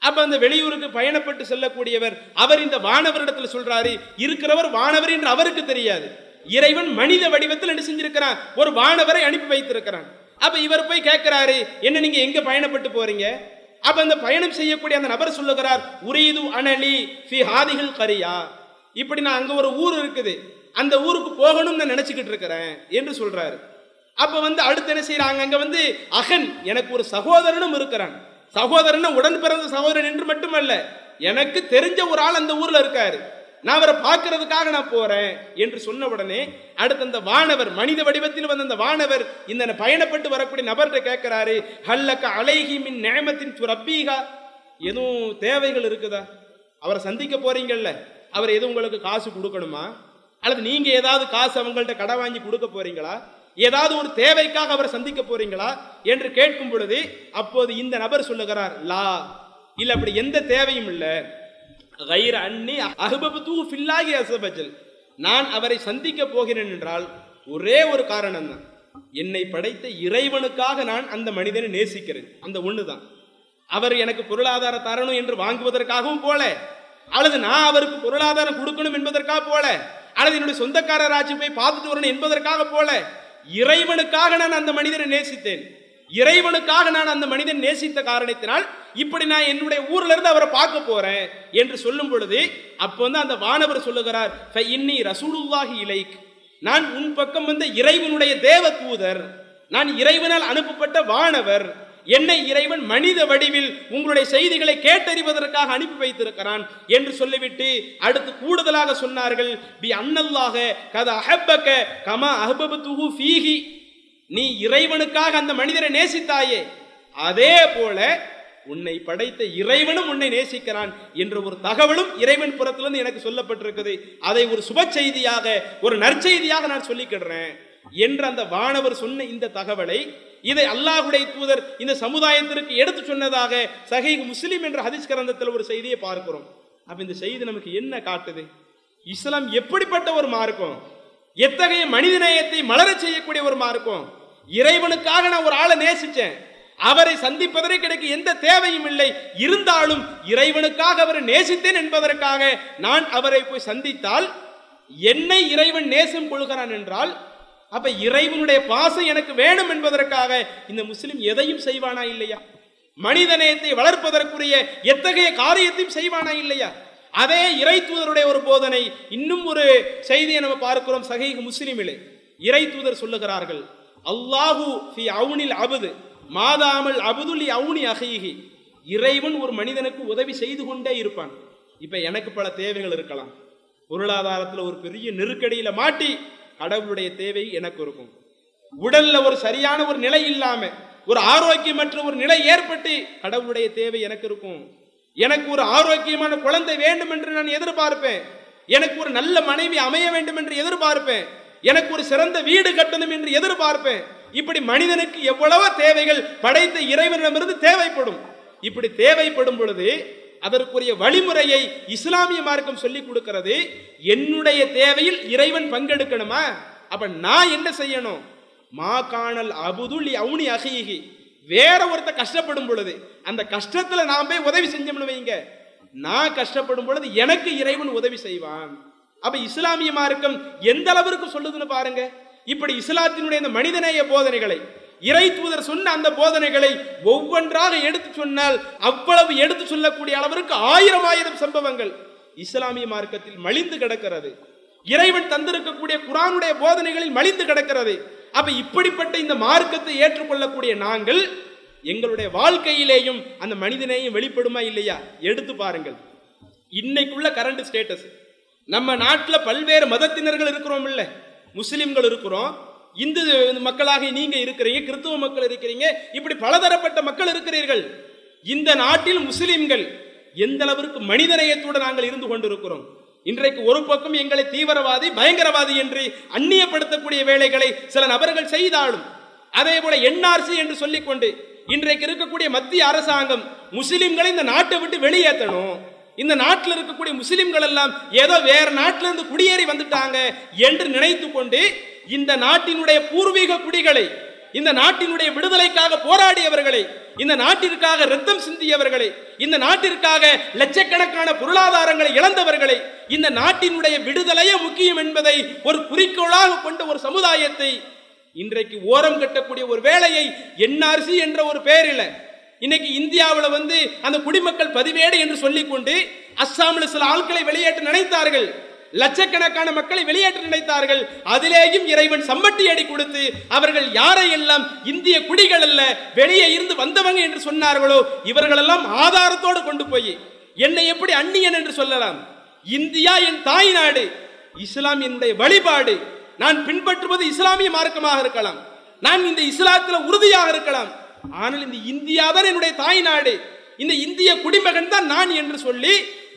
அப்ப அந்த வெளியூருக்கு பயணப்பட்டு செல்லக்கூடியவர் அவர் இந்த வானவரிடத்தில் சொல்றாரு இருக்கிறவர் வானவர் என்று அவருக்கு தெரியாது. இறைவன் மனித வடிவத்தில் என்ன செஞ்சிருக்கிறான்? ஒரு வானவரை அனுப்பி வைத்திருக்கிறான். அப்ப இவர் போய் கேட்கிறாரு என்ன நீங்க எங்க பயணப்பட்டு போறீங்க? அப்ப அந்த பயணம் செய்யக்கூடிய அந்த நபர் சொல்லுகிறார் உரீது அனலி ஃபி ஹாதிகள் கரியா. இப்படி நான் அங்க ஒரு ஊர் இருக்குது. அந்த ஊருக்கு போகணும்னு நான் நினைச்சுக்கிட்டு இருக்கிறேன் என்று சொல்றாரு. அப்ப வந்து அடுத்து என்ன செய்யறாங்க அங்க வந்து அகன் எனக்கு ஒரு சகோதரனும் இருக்கிறான். சகோதரன் உடன் பிறந்த சகோதரன் என்று மட்டுமல்ல எனக்கு தெரிஞ்ச ஒரு ஆள் அந்த ஊர்ல இருக்காரு. நான் அவரை பார்க்கறதுக்காக நான் போறேன் என்று சொன்ன உடனே அடுத்த அந்த வானவர் மனித வடிவத்தில் வந்த அந்த வானவர் இந்த பயணப்பட்டு வரக்கூடிய நபர்கிட்ட கேட்கிறாரு ஹல்லக்க அலைஹி மின் நேமத்தின் துரப்பீகா? எதுவும் தேவைகள் இருக்குதா? அவரை சந்திக்க போறீங்கல்ல அவர் எதுவும் உங்களுக்கு காசு கொடுக்கணுமா? அல்லது நீங்க ஏதாவது காசு அவங்கள்ட்ட கடை வாங்கி கொடுக்க போறீங்களா? ஏதாவது ஒரு தேவைக்காக அவரை சந்திக்க போறீங்களா என்று கேட்கும் பொழுது அப்போது இந்த நபர் சொல்லுகிறார் லா. இல்லை அப்படி எந்த தேவையும் இல்லை. கைர அன்னி அஹ்பபு ஃபில்லாகி அசபஜல் நான் அவரை சந்திக்க போகிறேன் என்றால் ஒரே ஒரு காரணம் தான். என்னை படைத்த இறைவனுக்காக நான் அந்த மனிதனை நேசிக்கிறேன். அந்த ஒன்று தான். அவர் எனக்கு பொருளாதார தரணும் என்று வாங்குவதற்காகவும் போல அல்லது நான் அவருக்கு பொருளாதாரம் கொடுக்கணும் என்பதற்காக போல அல்லது என்னுடைய சொந்தக்காரராட்சி போய் பார்த்துட்டு வரணும் என்பதற்காக போல இறைவனுக்காக நான் அந்த மனிதனை நேசித்தேன். இறைவனுக்காக நான் அந்த மனிதன் நேசித்த காரணத்தினால் இப்படி நான் என்னுடைய ஊர்ல இருந்து அவரை பார்க்க போறேன் என்று சொல்லும் பொழுது அப்போ வந்து அந்த வானவர் சொல்லுகிறார் இன்னி ரசூலுல்லாஹி இலைக். நான் உன் பக்கம் வந்த இறைவனுடைய தேவ தூதர். நான் இறைவனால் அனுப்பப்பட்ட வானவர். என்னை இறைவன் மனித வடிவில் உங்களுடைய செய்திகளை கேட்டறிவதற்காக அனுப்பி வைத்திருக்கிறான் என்று சொல்லிவிட்டு அடுத்து கூடுதலாக சொன்னார்கள் பி அன்னல்லாக கத அஹப்பக்க கமா அஹபபத்துஹு ஃபீஹி. நீ இறைவனுக்காக அந்த மனிதரை நேசித்தாயே அதே போல உன்னை படைத்த இறைவனும் உன்னை நேசிக்கிறான் என்ற ஒரு தகவலும் இறைவன் புறத்திலிருந்து எனக்கு சொல்லப்பட்டிருக்குது. அதை ஒரு சுப செய்தியாக ஒரு நற்செய்தியாக நான் சொல்லிக்கிடுறேன். என்று அந்த வானவர் சொன்ன இந்த தகவலை இதை அல்லாஹுடைய தூதர் இந்த சமுதாயத்திற்கு எடுத்து சொன்னதாக சகை முஸ்லீம் என்ற ஹதீஸ் கிரந்தத்தில் ஒரு செய்தியை பார்க்கிறோம். அப்ப இந்த செய்தி நமக்கு என்ன காட்டுது? இஸ்லாம் எப்படிப்பட்ட ஒரு மார்க்கம்? எத்தகைய மனிதநேயத்தை மலரச் செய்யக்கூடிய ஒரு மார்க்கம்? இறைவனுக்காக நான் ஒரு ஆளை நேசிச்சேன் அவரை சந்திப்பதற்கு எனக்கு எந்த தேவையும் இல்லை. இருந்தாலும் இறைவனுக்காக அவரை நேசித்தேன் என்பதற்காக நான் அவரை போய் சந்தித்தால் என்னை இறைவன் நேசம் கொள்கிறான் என்றால் அப்ப இறைவனுடைய பாசம் எனக்கு வேணும் என்பதற்காக இந்த முஸ்லிம் எதையும் செய்வானா இல்லையா? மனிதநேயத்தை வளர்ப்பதற்குரிய எத்தகைய காரியத்தையும் செய்வானா இல்லையா? அதே இறை தூதருடைய ஒரு போதனை இன்னும் ஒரு செய்தியை நம்ம பார்க்கிறோம் சகைகு முஸ்லிமிலே. இறை தூதர் சொல்லுகிறார்கள் அல்லாஹு ஃபி அவுனில் அபுது மாதாமல் அபுதுலி அவுனி அகைகி இறைவன் ஒரு மனிதனுக்கு உதவி செய்து கொண்டே இருப்பான். இப்போ எனக்கு பல தேவைகள் இருக்கலாம். பொருளாதாரத்தில் ஒரு பெரிய நெருக்கடியில் மாட்டி கடவுளுடைய தேவை எனக்கு இருக்கும். உடல்ல ஒரு சரியான ஒரு நிலை இல்லாம ஒரு ஆரோக்கியமற்ற ஒரு நிலை ஏற்பட்டு கடவுளுடைய தேவை எனக்கு இருக்கும். எனக்கு ஒரு ஆரோக்கியமான குழந்தை வேண்டும் என்று நான் எதிர்பார்ப்பேன். எனக்கு ஒரு நல்ல மனைவி அமைய வேண்டும் என்று எதிர்பார்ப்பேன். எனக்கு ஒரு சிறந்த வீடு கட்டணும் என்று எதிர்பார்ப்பேன். இப்படி மனிதனுக்கு எவ்வளவோ தேவைகள் படைத்த இறைவனிடமிருந்து தேவைப்படும். இப்படி தேவைப்படும் பொழுது அதற்குரிய வழிமுறையை இஸ்லாமிய மார்க்கம் சொல்லி கொடுக்கிறது என்னுடைய தேவையில் இறைவன் பங்கெடுக்கணுமா? அப்ப நான் என்ன செய்யணும்? மா காணல் அபுதுல் அவுனி அகிஹி வேற ஒருத்த கஷ்டப்படும் பொழுது அந்த கஷ்டத்துல நான் போய் உதவி செஞ்சோம்னு வைங்க. நான் கஷ்டப்படும் பொழுது எனக்கு இறைவன் உதவி செய்வான். அப்ப இஸ்லாமிய மார்க்கம் எந்த அளவிற்கு சொல்லுதுன்னு பாருங்க. இப்படி இஸ்லாத்தினுடைய இந்த மனிதநேய போதனைகளை இறை தூதர் சொன்ன அந்த போதனைகளை ஒவ்வொன்றாக எடுத்து சொன்னால் அவ்வளவு எடுத்து சொல்லக்கூடிய அளவிற்கு ஆயிரம் ஆயிரம் சம்பவங்கள் இஸ்லாமிய மார்க்கத்தில் மலிந்து கிடக்கிறது. இறைவன் தந்திருக்கக்கூடிய குரானுடைய போதனைகளில் மலிந்து கிடக்கிறது. அப்ப இப்படிப்பட்ட இந்த மார்க்கத்தை ஏற்றுக்கொள்ளக்கூடிய நாங்கள் எங்களுடைய வாழ்க்கையிலேயும் அந்த மனிதனையும் வெளிப்படுமா இல்லையா? எடுத்து பாருங்கள். இன்னைக்குள்ள கரண்ட் ஸ்டேட்டஸ் நம்ம நாட்டில் பல்வேறு மதத்தினர்கள் இருக்கிறோம் இல்லை. முஸ்லிம்கள் இருக்கிறோம். இந்து மக்களாக நீங்க இருக்கிறீங்க கிறிஸ்துவ மக்கள் இருக்கிறீங்க இப்படி பலதரப்பட்ட மக்கள் இருக்கிறீர்கள். இந்த நாட்டில் முஸ்லிம்கள் எந்த அளவிற்கு மனிதநேயத்தோடு நாங்கள் இருந்து கொண்டிருக்கிறோம்? இன்றைக்கு ஒரு பக்கம் எங்களை தீவிரவாதி பயங்கரவாதி என்று அந்நியப்படுத்தக்கூடிய வேலைகளை சில நபர்கள் செய்தாலும் அதே போல என்ஆர்சி என்று சொல்லிக்கொண்டு இன்றைக்கு இருக்கக்கூடிய மத்திய அரசாங்கம் முஸ்லிம்களை இந்த நாட்டை விட்டு வெளியேற்றணும். இந்த நாட்டில் இருக்கக்கூடிய முஸ்லிம்கள் எல்லாம் ஏதோ வேற நாட்டிலிருந்து குடியேறி வந்துட்டாங்க என்று நினைத்து கொண்டு இந்த நாட்டினுடைய பூர்வீக குடிகளை இந்த நாட்டினுடைய விடுதலைக்காக போராடியவர்களை இந்த நாட்டிற்காக ரத்தம் சிந்தியவர்களை இந்த நாட்டிற்காக லட்சக்கணக்கான பொருளாதாரங்களை இழந்தவர்களை இந்த நாட்டினுடைய விடுதலையே முக்கியம் என்பதை ஒரு குறிக்கோளாக கொண்ட ஒரு சமுதாயத்தை இன்றைக்கு ஓரம் கட்டக்கூடிய ஒரு வேலையை என்ஆர்சி என்ற ஒரு பெயரில் இன்னைக்கு இந்தியாவில் வந்து அந்த குடிமக்கள் பதிவேடு என்று சொல்லிக்கொண்டு அஸ்ஸாமில் சில ஆட்களை வெளியேற்ற நினைத்தார்கள். லட்சக்கணக்கான மக்களை வெளியேற்ற நினைத்தார்கள். அதிலேயும் இறைவன் சம்மட்டி அடி கொடுத்து அவர்கள் யாரை எல்லாம் இந்திய குடிகள் அல்ல வெளியே இருந்து வந்தவங்க என்று சொன்னார்களோ இவர்களெல்லாம் ஆதாரத்தோடு கொண்டு போய் என்னை எப்படி அந்நியன் என்று சொல்லலாம்? இந்தியா என் தாய் நாடு இஸ்லாம் என்னுடைய வழிபாடு. நான் பின்பற்றுவது இஸ்லாமிய மார்க்கமாக இருக்கலாம். நான் இந்த இஸ்லாத்தில் உறுதியாக இருக்கலாம். ஆனால் இந்த இந்தியா தான் என்னுடைய தாய் நாடு. இந்த இந்திய குடிமகன் தான் நான் என்று சொல்லி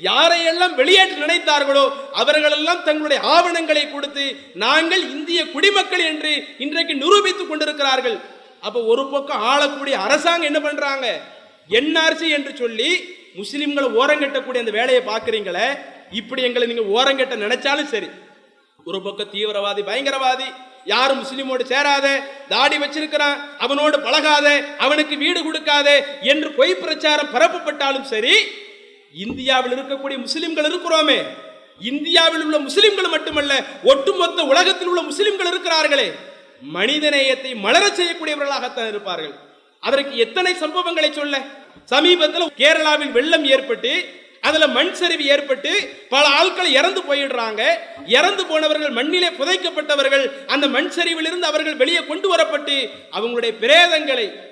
யாரையெல்லாம் வெளியேற்ற நினைத்தார்களோ அவர்களெல்லாம் தங்களுடைய ஆவணங்களை கொடுத்து நாங்கள் இந்திய குடிமக்கள் என்று இன்றைக்கு நிரூபித்துக் கொண்டிருக்கிறார்கள். அப்போ ஒரு பக்கம் ஆளக்கூடிய அரசாங்கம் என்ன பண்றாங்க? என்ஆர்சி என்று சொல்லி முஸ்லிம்களை ஓரங்கட்டக்கூடிய அந்த வேலையை பார்க்குறீங்களே இப்படி எங்களை நீங்கள் ஓரங்கட்ட நினைச்சாலும் சரி. ஒரு பக்கம் தீவிரவாதி பயங்கரவாதி யாரும் முஸ்லீமோடு சேராத தாடி வச்சிருக்கிறான் அவனோடு பழகாத அவனுக்கு வீடு கொடுக்காத என்று பொய் பிரச்சாரம் பரப்பப்பட்டாலும் சரி இந்தியாவில் இருக்கக்கூடிய முஸ்லிம்கள் இருக்கிறோமே. இந்தியாவில் உள்ள முஸ்லிம்கள் மட்டுமல்ல ஒட்டுமொத்த உலகத்தில் உள்ள முஸ்லிம்கள் இருக்கிறார்களே. மனிதநேயத்தை மலரச் செய்யக்கூடியவர்களாகத்தான் இருப்பார்கள். அதற்கு எத்தனை சம்பவங்களை சொல்ல? சமீபத்தில் கேரளாவில் வெள்ளம் ஏற்பட்டு அதுல மண் சரிவு ஏற்பட்டு பல ஆட்கள் இறந்து போயிடுறாங்க. இறந்து போனவர்கள் மண்ணிலே புதைக்கப்பட்டவர்கள் அந்த மண் சரிவிலிருந்து அவர்கள் வெளியே கொண்டு வரப்பட்டு அவங்களுடைய பிரேதங்களை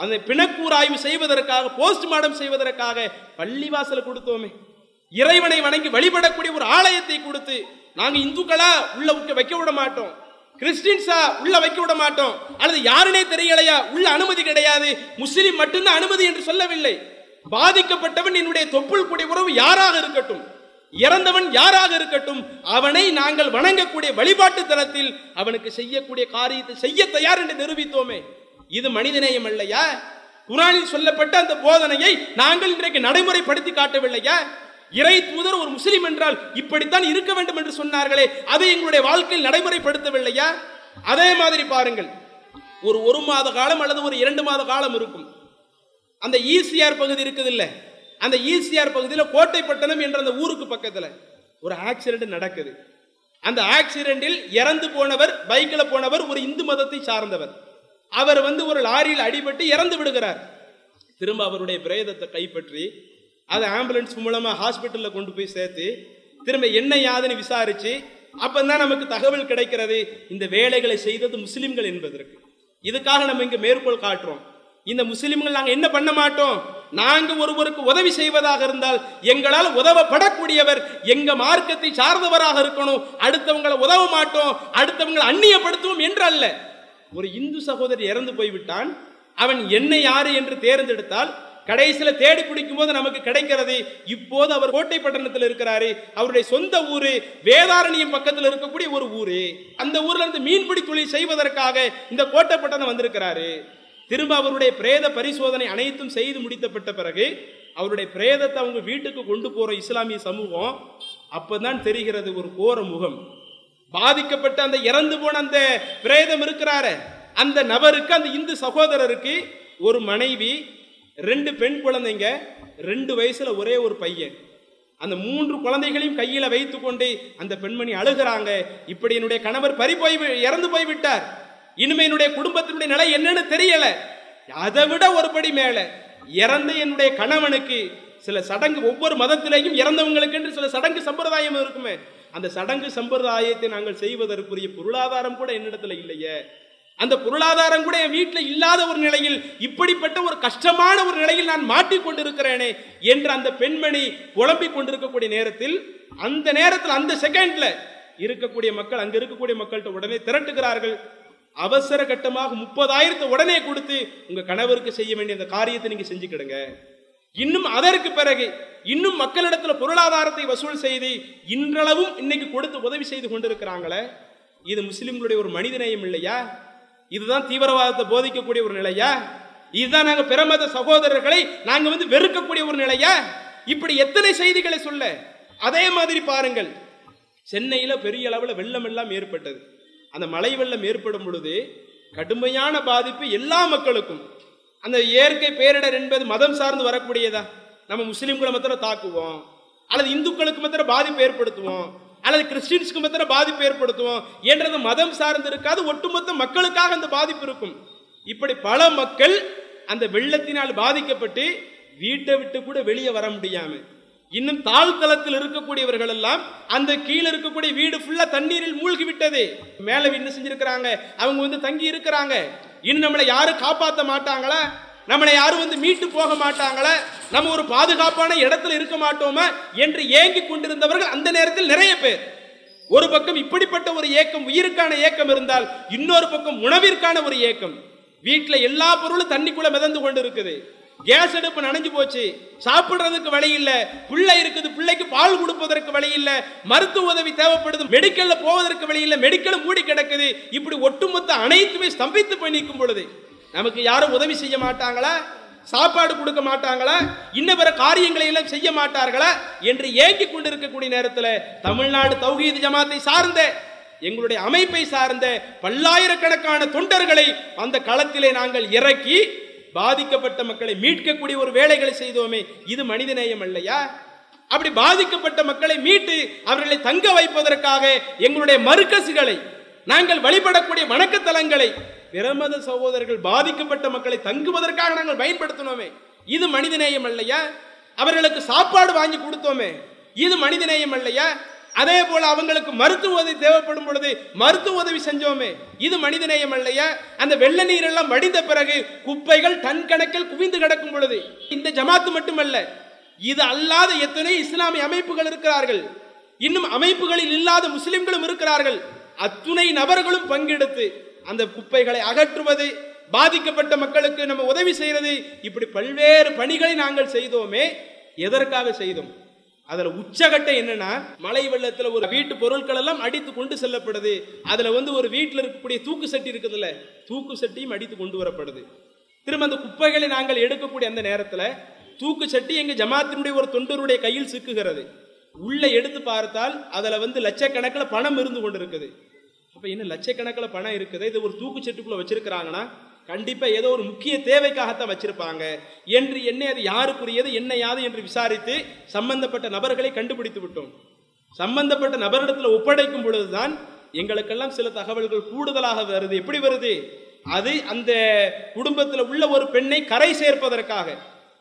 அந்த பிணக்கூராய்வு செய்வதற்காக போஸ்ட்மார்டம் செய்வதற்காக பள்ளிவாசலை கொடுத்தோமே. இறைவனை வணங்கி வழிபடக்கூடிய ஒரு ஆலயத்தை கொடுத்து நாங்க இந்துக்களா உள்ள வைக்க- வைக்க விட மாட்டோம். கிறிஸ்டின்ஸா உள்ள வைக்க விட மாட்டோம். அல்லது யாருனே தெரியலையா? உள்ள அனுமதி கிடையாது. முஸ்லிம் மட்டும்தான் அனுமதி என்று சொல்லவில்லை. பாதிக்கப்பட்டவன் என்னுடைய தொப்புள் கூடிய உறவு யாராக இருக்கட்டும் இறந்தவன் யாராக இருக்கட்டும் அவனை நாங்கள் வணங்கக்கூடிய வழிபாட்டு தளத்தில் அவனுக்கு செய்யக்கூடிய காரியத்தை செய்ய தயார் என்று நிரூபித்தோமே. இது மனிதநேயம் இல்லையா குரானில் சொல்லப்பட்ட அந்த போதனையை நாங்கள் இன்றைக்கு நடைமுறைப்படுத்தி காட்டவில்லையா? இறை தூதர் ஒரு முஸ்லீம் என்றால் இப்படித்தான் இருக்க வேண்டும் என்று சொன்னார்களே அதை எங்களுடைய வாழ்க்கையில் நடைமுறைப்படுத்தவில்லையா? அதே மாதிரி பாருங்கள். ஒரு ஒரு மாத காலம் அல்லது ஒரு இரண்டு மாத காலம் இருக்கும். அந்த ஈசிஆர் பகுதி இருக்குது இல்லை அந்த ஈசிஆர் பகுதியில் கோட்டைப்பட்டணம் என்ற அந்த ஊருக்கு பக்கத்தில் ஒரு ஆக்சிடென்ட் நடக்குது. அந்த ஆக்சிடென்ட்டில் இறந்து போனவர் பைக்கில் போனவர் ஒரு இந்து மதத்தை சார்ந்தவர். அவர் வந்து ஒரு லாரியில் அடிபட்டு இறந்து விடுகிறார். திரும்ப அவருடைய பிரேதத்தை கைப்பற்றி அதை ஆம்புலன்ஸ் மூலமா ஹாஸ்பிட்டல்ல கொண்டு போய் சேர்த்து திரும்ப என்ன யாதுன்னு விசாரிச்சு அப்பதான் நமக்கு தகவல் கிடைக்கிறது இந்த வேலைகளை செய்தது முஸ்லீம்கள் என்பதற்கு. இதுக்காக நம்ம இங்கே மேற்கோள் காட்டுறோம். இந்த முஸ்லீம்கள் நாங்கள் என்ன பண்ண மாட்டோம்? நாங்கள் ஒருவருக்கு உதவி செய்வதாக இருந்தால் எங்களால் உதவப்படக்கூடியவர் எங்க மார்க்கத்தை சார்ந்தவராக இருக்கணும் அடுத்தவங்களை உதவ மாட்டோம் அடுத்தவங்களை அந்நியப்படுத்துவோம் என்று அல்ல ஒரு இந்து சகோதரி இறந்து போய்விட்டான். அவன் என்ன யாரு என்று தேர்ந்தெடுத்தால் கடைசியில் தேடி பிடிக்கும் போது நமக்கு கிடைக்கிறது இப்போது அவர் கோட்டை பட்டணத்தில் இருக்கிறாரு அவருடைய சொந்த ஊர் வேதாரண்யம் பக்கத்தில் இருக்கக்கூடிய ஒரு ஊரு. அந்த ஊர்ல இருந்து மீன்பிடி தொழில் செய்வதற்காக இந்த கோட்டை பட்டணம் வந்திருக்கிறாரு. திரும்ப அவருடைய பிரேத பரிசோதனை அனைத்தும் செய்து முடித்தப்பட்ட பிறகு அவருடைய பிரேதத்தை அவங்க வீட்டுக்கு கொண்டு போற இஸ்லாமிய சமூகம் அப்பதான் தெரிகிறது ஒரு கோர முகம் பாதிக்கப்பட்ட அந்த இறந்து போன அந்த பிரேதம் இருக்கிறாரு அந்த நபருக்கு அந்த இந்து சகோதரருக்கு ஒரு மனைவி ரெண்டு பெண் குழந்தைங்க ரெண்டு வயசுல ஒரே ஒரு பையன். அந்த மூன்று குழந்தைகளையும் கையில வைத்துக்கொண்டு அந்த பெண்மணி அழுகிறாங்க. இப்படி என்னுடைய கணவர் பறி போய் வி- இறந்து போய் விட்டார். இனிமே என்னுடைய குடும்பத்தினுடைய நிலை என்னன்னு தெரியல. அதை விட ஒரு படி மேல. இறந்த என்னுடைய கணவனுக்கு சில சடங்கு ஒவ்வொரு மதத்திலேயும் இறந்தவங்களுக்கு என்று சில சடங்கு சம்பிரதாயம் இருக்குமே. அந்த சடங்கு சம்பிரதாயத்தை நாங்கள் செய்வதற்குரிய பொருளாதாரம் கூட என்னிடத்துல இல்லையே. அந்த பொருளாதாரம் கூட என் வீட்டில் இல்லாத ஒரு நிலையில் இப்படிப்பட்ட ஒரு கஷ்டமான ஒரு நிலையில் நான் மாட்டிக்கொண்டிருக்கிறேனே என்று அந்த பெண்மணி புலம்பிக் கொண்டிருக்கக்கூடிய நேரத்தில் அந்த நேரத்தில் அந்த செகண்ட்ல இருக்கக்கூடிய மக்கள் அங்க இருக்கக்கூடிய மக்கள்கிட்ட உடனே திரட்டுகிறார்கள். அவசர கட்டமாக முப்பதாயிரத்தை உடனே கொடுத்து உங்க கணவருக்கு செய்ய வேண்டிய அந்த காரியத்தை நீங்க செஞ்சுக்கிடுங்க. இன்னும் அதற்கு பிறகு இன்னும் மக்களிடத்தில் பொருளாதாரத்தை வசூல் செய்து இன்றளவும் இன்னைக்கு கொடுத்து உதவி செய்து கொண்டிருக்கிறாங்களே? இது முஸ்லிம்களுடைய ஒரு மனிதநேயம் இல்லையா? இதுதான் தீவிரவாதத்தை போதிக்கக்கூடிய ஒரு நிலையா? இதுதான் நாங்கள் பிரமத சகோதரர்களை நாங்கள் வந்து வெறுக்கக்கூடிய ஒரு நிலையா? இப்படி எத்தனை செய்திகளை சொல்ல? அதே மாதிரி பாருங்கள். சென்னையில் பெரிய அளவில் வெள்ளம் எல்லாம் ஏற்பட்டது. அந்த மழை வெள்ளம் ஏற்படும் பொழுது கடுமையான பாதிப்பு எல்லா மக்களுக்கும். அந்த இயற்கை பேரிடர் என்பது மதம் சார்ந்து வரக்கூடியதா? நம்ம முஸ்லீம்களை மாத்திரம் தாக்குவோம். அல்லது இந்துக்களுக்கு மாத்திரம் பாதிப்பு ஏற்படுத்துவோம். அல்லது கிறிஸ்டின்ஸ்க்கு மாத்திரம் பாதிப்பு ஏற்படுத்துவோம் என்றது மதம் சார்ந்து இருக்காது ஒட்டுமொத்த மக்களுக்காக அந்த பாதிப்பு இருக்கும். இப்படி பல மக்கள் அந்த வெள்ளத்தினால் பாதிக்கப்பட்டு வீட்டை விட்டு கூட வெளியே வர முடியாம இன்னும் தாழ்தளத்தில் இருக்கக்கூடியவர்கள் எல்லாம் அந்த கீழே இருக்கக்கூடிய வீடு ஃபுல்லா தண்ணீரில் மூழ்கி விட்டது மேலே என்ன செஞ்சிருக்கிறாங்க? அவங்க வந்து தங்கி இருக்கிறாங்க. இன்னும் நம்மளை யாரும் காப்பாற்ற மாட்டாங்களா? நம்மளை யாரும் வந்து மீட்டு போக மாட்டாங்களா? நம்ம ஒரு பாதுகாப்பான இடத்துல இருக்க மாட்டோமா? என்று ஏங்கி கொண்டிருந்தவர்கள் அந்த நேரத்தில் நிறைய பேர். ஒரு பக்கம் இப்படிப்பட்ட ஒரு ஏக்கம் உயிருக்கான ஏக்கம் இருந்தால் இன்னொரு பக்கம் உணவிற்கான ஒரு ஏக்கம். வீட்டில் எல்லா பொருளும் தண்ணிக்குள்ளே மிதந்து கொண்டு இருக்குது கேஸ் அடுப்பு நனைஞ்சு போச்சு. சாப்பிடுறதுக்கு வழி இல்லை. பிள்ளை இருக்குது பிள்ளைக்கு பால் கொடுப்பதற்கு வழி இல்லை. மருத்துவ உதவி தேவைப்படுது. மெடிக்கல்ல போவதற்கு வழி இல்லை. மெடிக்கல் மூடி கிடக்குது. இப்படி ஒட்டுமொத்த அனைத்துமே ஸ்தம்பித்து போய் நிற்கும் பொழுது நமக்கு யாரும் உதவி செய்ய மாட்டாங்களா? சாப்பாடு கொடுக்க மாட்டாங்களா? இன்ன பிற காரியங்களை எல்லாம் செய்ய மாட்டார்களா? என்று ஏங்கி கொண்டிருக்கக்கூடிய நேரத்தில் தமிழ்நாடு தௌஹீத் ஜமாத்தை சார்ந்த எங்களுடைய அமைப்பை சார்ந்த பல்லாயிரக்கணக்கான தொண்டர்களை அந்த களத்திலே நாங்கள் இறக்கி பாதிக்கப்பட்ட மக்களை மீட்கக்கூடிய ஒரு வேலைகளை செய்தோமே இது மனிதநேயம் அல்லையா? அப்படி பாதிக்கப்பட்ட மக்களை மீட்டு அவர்களை தங்க வைப்பதற்காக எங்களுடைய மறுக்கசுகளை நாங்கள் வழிபடக்கூடிய வணக்கத்தலங்களை பிரமத சகோதரர்கள் பாதிக்கப்பட்ட மக்களை தங்குவதற்காக நாங்கள் பயன்படுத்தினோமே இது மனிதநேயம் அல்லையா? அவர்களுக்கு சாப்பாடு வாங்கி கொடுத்தோமே இது மனிதநேயம் அல்லையா? அதே போல அவங்களுக்கு மருத்துவ உதவி தேவைப்படும் பொழுது மருத்துவ உதவி செஞ்சோமே. இது மனிதநேயம் இல்லையா அந்த வெள்ள நீர் எல்லாம் வடிந்த பிறகு குப்பைகள் டன் கணக்கில் குவிந்து கிடக்கும் பொழுது இந்த ஜமாத்து மட்டுமல்ல இது அல்லாத எத்தனை இஸ்லாமிய அமைப்புகள் இருக்கிறார்கள். இன்னும் அமைப்புகளில் இல்லாத முஸ்லிம்களும் இருக்கிறார்கள். அத்துணை நபர்களும் பங்கெடுத்து அந்த குப்பைகளை அகற்றுவது பாதிக்கப்பட்ட மக்களுக்கு நம்ம உதவி செய்யறது இப்படி பல்வேறு பணிகளை நாங்கள் செய்தோமே. எதற்காக செய்தோம்? அதுல உச்சகட்டம் என்னன்னா மழை வெள்ளத்துல ஒரு வீட்டு பொருட்கள் எல்லாம் அடித்து கொண்டு செல்லப்படுது. அதுல வந்து ஒரு வீட்டில் இருக்கக்கூடிய தூக்கு சட்டி இருக்குதுல்ல தூக்கு சட்டியும் அடித்து கொண்டு வரப்படுது. திரும்ப அந்த குப்பைகளை நாங்கள் எடுக்கக்கூடிய அந்த நேரத்தில் தூக்கு சட்டி எங்க ஜமாத்தினுடைய ஒரு தொண்டருடைய கையில் சிக்குகிறது. உள்ள எடுத்து பார்த்தால் அதுல வந்து லட்சக்கணக்கில் பணம் இருந்து கொண்டு இருக்குது அப்ப என்ன லட்சக்கணக்கில் பணம் இருக்குது? இது ஒரு தூக்கு சட்டுக்குள்ள வச்சிருக்கிறாங்கன்னா கண்டிப்பாக ஏதோ ஒரு முக்கிய தேவைக்காகத்தான் வச்சிருப்பாங்க. என்று என்ன அது யாருக்குரியது என்ன யாது என்று விசாரித்து சம்பந்தப்பட்ட நபர்களை கண்டுபிடித்து விட்டோம். சம்பந்தப்பட்ட நபரிடத்தில் ஒப்படைக்கும் பொழுதுதான் எங்களுக்கெல்லாம் சில தகவல்கள் கூடுதலாக வருது. எப்படி வருது? அது அந்த குடும்பத்தில் உள்ள ஒரு பெண்ணை கரை சேர்ப்பதற்காக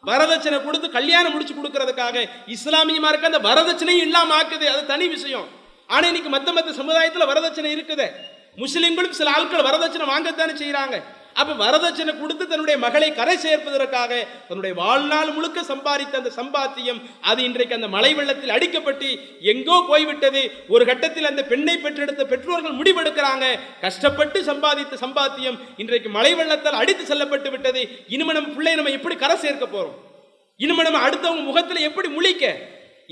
வரதட்சணை கொடுத்து கல்யாணம் முடிச்சு கொடுக்கறதுக்காக இஸ்லாமியமாக இருக்க அந்த வரதட்சணையும் இல்லாம ஆக்குது. அது தனி விஷயம். ஆனா இன்னைக்கு மத்த மத்த சமுதாயத்துல வரதட்சணை இருக்குது. முஸ்லிம்களும் சில ஆட்கள் வரதட்சணை வாங்கத்தானே செய்யறாங்க அப்ப வரதட்சணை கொடுத்து தன்னுடைய மகளை கரை சேர்ப்பதற்காக தன்னுடைய வாழ்நாள் முழுக்க சம்பாதித்த அந்த சம்பாத்தியம் அது இன்றைக்கு அந்த மழை வெள்ளத்தில் அடிக்கப்பட்டு எங்கோ போய்விட்டது. ஒரு கட்டத்தில் அந்த பெண்ணை பெற்றெடுத்த பெற்றோர்கள் முடிவெடுக்கிறாங்க. கஷ்டப்பட்டு சம்பாதித்த சம்பாத்தியம் இன்றைக்கு மழை வெள்ளத்தால் அடித்து செல்லப்பட்டு விட்டது. இனிமே நம்ம பிள்ளை நம்ம எப்படி கரை சேர்க்க போறோம்? இனிமே நம்ம அடுத்தவங்க முகத்தில் எப்படி முழிக்க?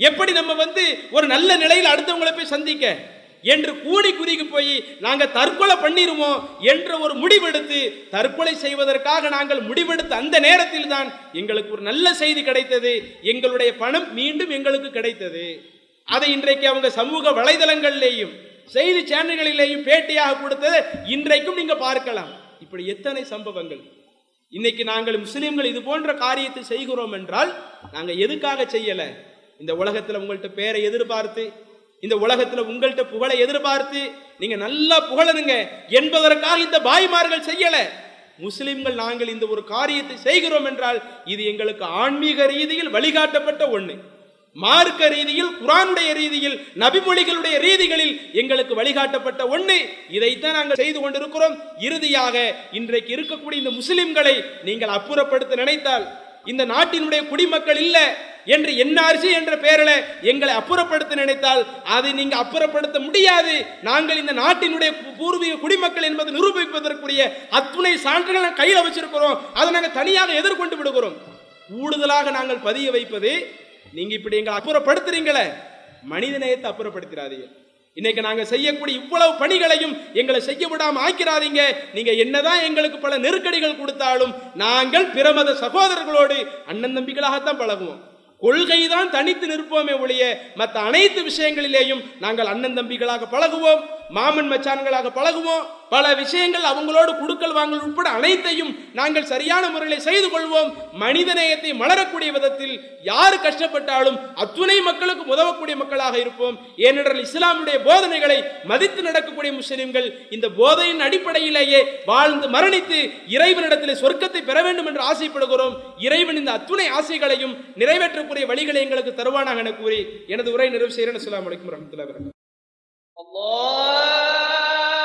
எப்படி நம்ம வந்து ஒரு நல்ல நிலையில் அடுத்தவங்களை போய் சந்திக்க? என்று கூடி குறுகி போய் நாங்கள் தற்கொலை பண்ணிடுவோம் என்ற ஒரு முடிவெடுத்து தற்கொலை செய்வதற்காக நாங்கள் முடிவெடுத்த அந்த நேரத்தில் தான் எங்களுக்கு ஒரு நல்ல செய்தி கிடைத்தது. எங்களுடைய பணம் மீண்டும் எங்களுக்கு கிடைத்தது. அதை இன்றைக்கு அவங்க சமூக வலைதளங்களிலேயும் செய்தி சேனல்களிலேயும் பேட்டியாக கொடுத்தது இன்றைக்கும் நீங்கள் பார்க்கலாம். இப்படி எத்தனை சம்பவங்கள். இன்னைக்கு நாங்கள் முஸ்லீம்கள் இது போன்ற காரியத்தை செய்கிறோம் என்றால் நாங்கள் எதுக்காக செய்யலை? இந்த உலகத்தில் உங்கள்கிட்ட பேரை எதிர்பார்த்து இந்த உலகத்துல உங்கள்கிட்ட புகழை எதிர்பார்த்து நீங்க நல்லா புகழனுங்க என்பதற்காக இந்த பாய்மார்கள் செய்யல. முஸ்லிம்கள் நாங்கள் இந்த ஒரு காரியத்தை செய்கிறோம் என்றால் இது எங்களுக்கு ஆன்மீக ரீதியில் வழிகாட்டப்பட்ட ஒண்ணு. மார்க்க ரீதியில் குரானுடைய ரீதியில் நபிமொழிகளுடைய ரீதிகளில் எங்களுக்கு வழிகாட்டப்பட்ட ஒண்ணு. இதைத்தான் நாங்கள் செய்து கொண்டிருக்கிறோம். இறுதியாக இன்றைக்கு இருக்கக்கூடிய இந்த முஸ்லிம்களை நீங்கள் அப்புறப்படுத்த நினைத்தால் இந்த நாட்டினுடைய குடிமக்கள் இல்லை என்று என்ஆர்சி என்ற பெயரில் எங்களை அப்புறப்படுத்த நினைத்தால் அதை நீங்க அப்புறப்படுத்த முடியாது. நாங்கள் இந்த நாட்டினுடைய பூர்வீக குடிமக்கள் என்பதை நிரூபிப்பதற்குரிய அத்துணை சான்றுகள் நாங்கள் கையில் வச்சிருக்கிறோம். அதை நாங்கள் தனியாக எதிர்கொண்டு விடுகிறோம். கூடுதலாக நாங்கள் பதிய வைப்பது நீங்க இப்படி எங்களை அப்புறப்படுத்துறீங்களே மனித நேயத்தை அப்புறப்படுத்திடாதீங்க. இன்னைக்கு நாங்க செய்யக்கூடிய இவ்வளவு பணிகளையும் எங்களை செய்ய விடாம ஆக்கிறாதீங்க நீங்க என்னதான் எங்களுக்கு பல நெருக்கடிகள் கொடுத்தாலும் நாங்கள் பிரமத சகோதரர்களோடு அண்ணன் தம்பிகளாகத்தான் பழகுவோம். கொள்கை தான் தனித்து நிற்போமே ஒழிய மற்ற அனைத்து விஷயங்களிலேயும் நாங்கள் அண்ணன் தம்பிகளாக பழகுவோம் மாமன் மச்சான்களாக பழகுவோம். பல விஷயங்கள் அவங்களோடு குடுக்கல் வாங்கல் உட்பட அனைத்தையும் நாங்கள் சரியான முறையில் செய்து கொள்வோம். மனிதநேயத்தை மலரக்கூடிய விதத்தில் யார் கஷ்டப்பட்டாலும் அத்துணை மக்களுக்கு உதவக்கூடிய மக்களாக இருப்போம். ஏனென்றால் இஸ்லாமுடைய போதனைகளை மதித்து நடக்கக்கூடிய முஸ்லிம்கள் இந்த போதையின் அடிப்படையிலேயே வாழ்ந்து மரணித்து இறைவனிடத்தில் சொர்க்கத்தை பெற வேண்டும் என்று ஆசைப்படுகிறோம். இறைவன் இந்த அத்துணை ஆசைகளையும் நிறைவேற்றக்கூடிய வழிகளை எங்களுக்கு தருவானாக என கூறி எனது உரை நிறைவு செய்கிறேன். அஸ்லாம் வலைக்கம் வரமத்துல Allah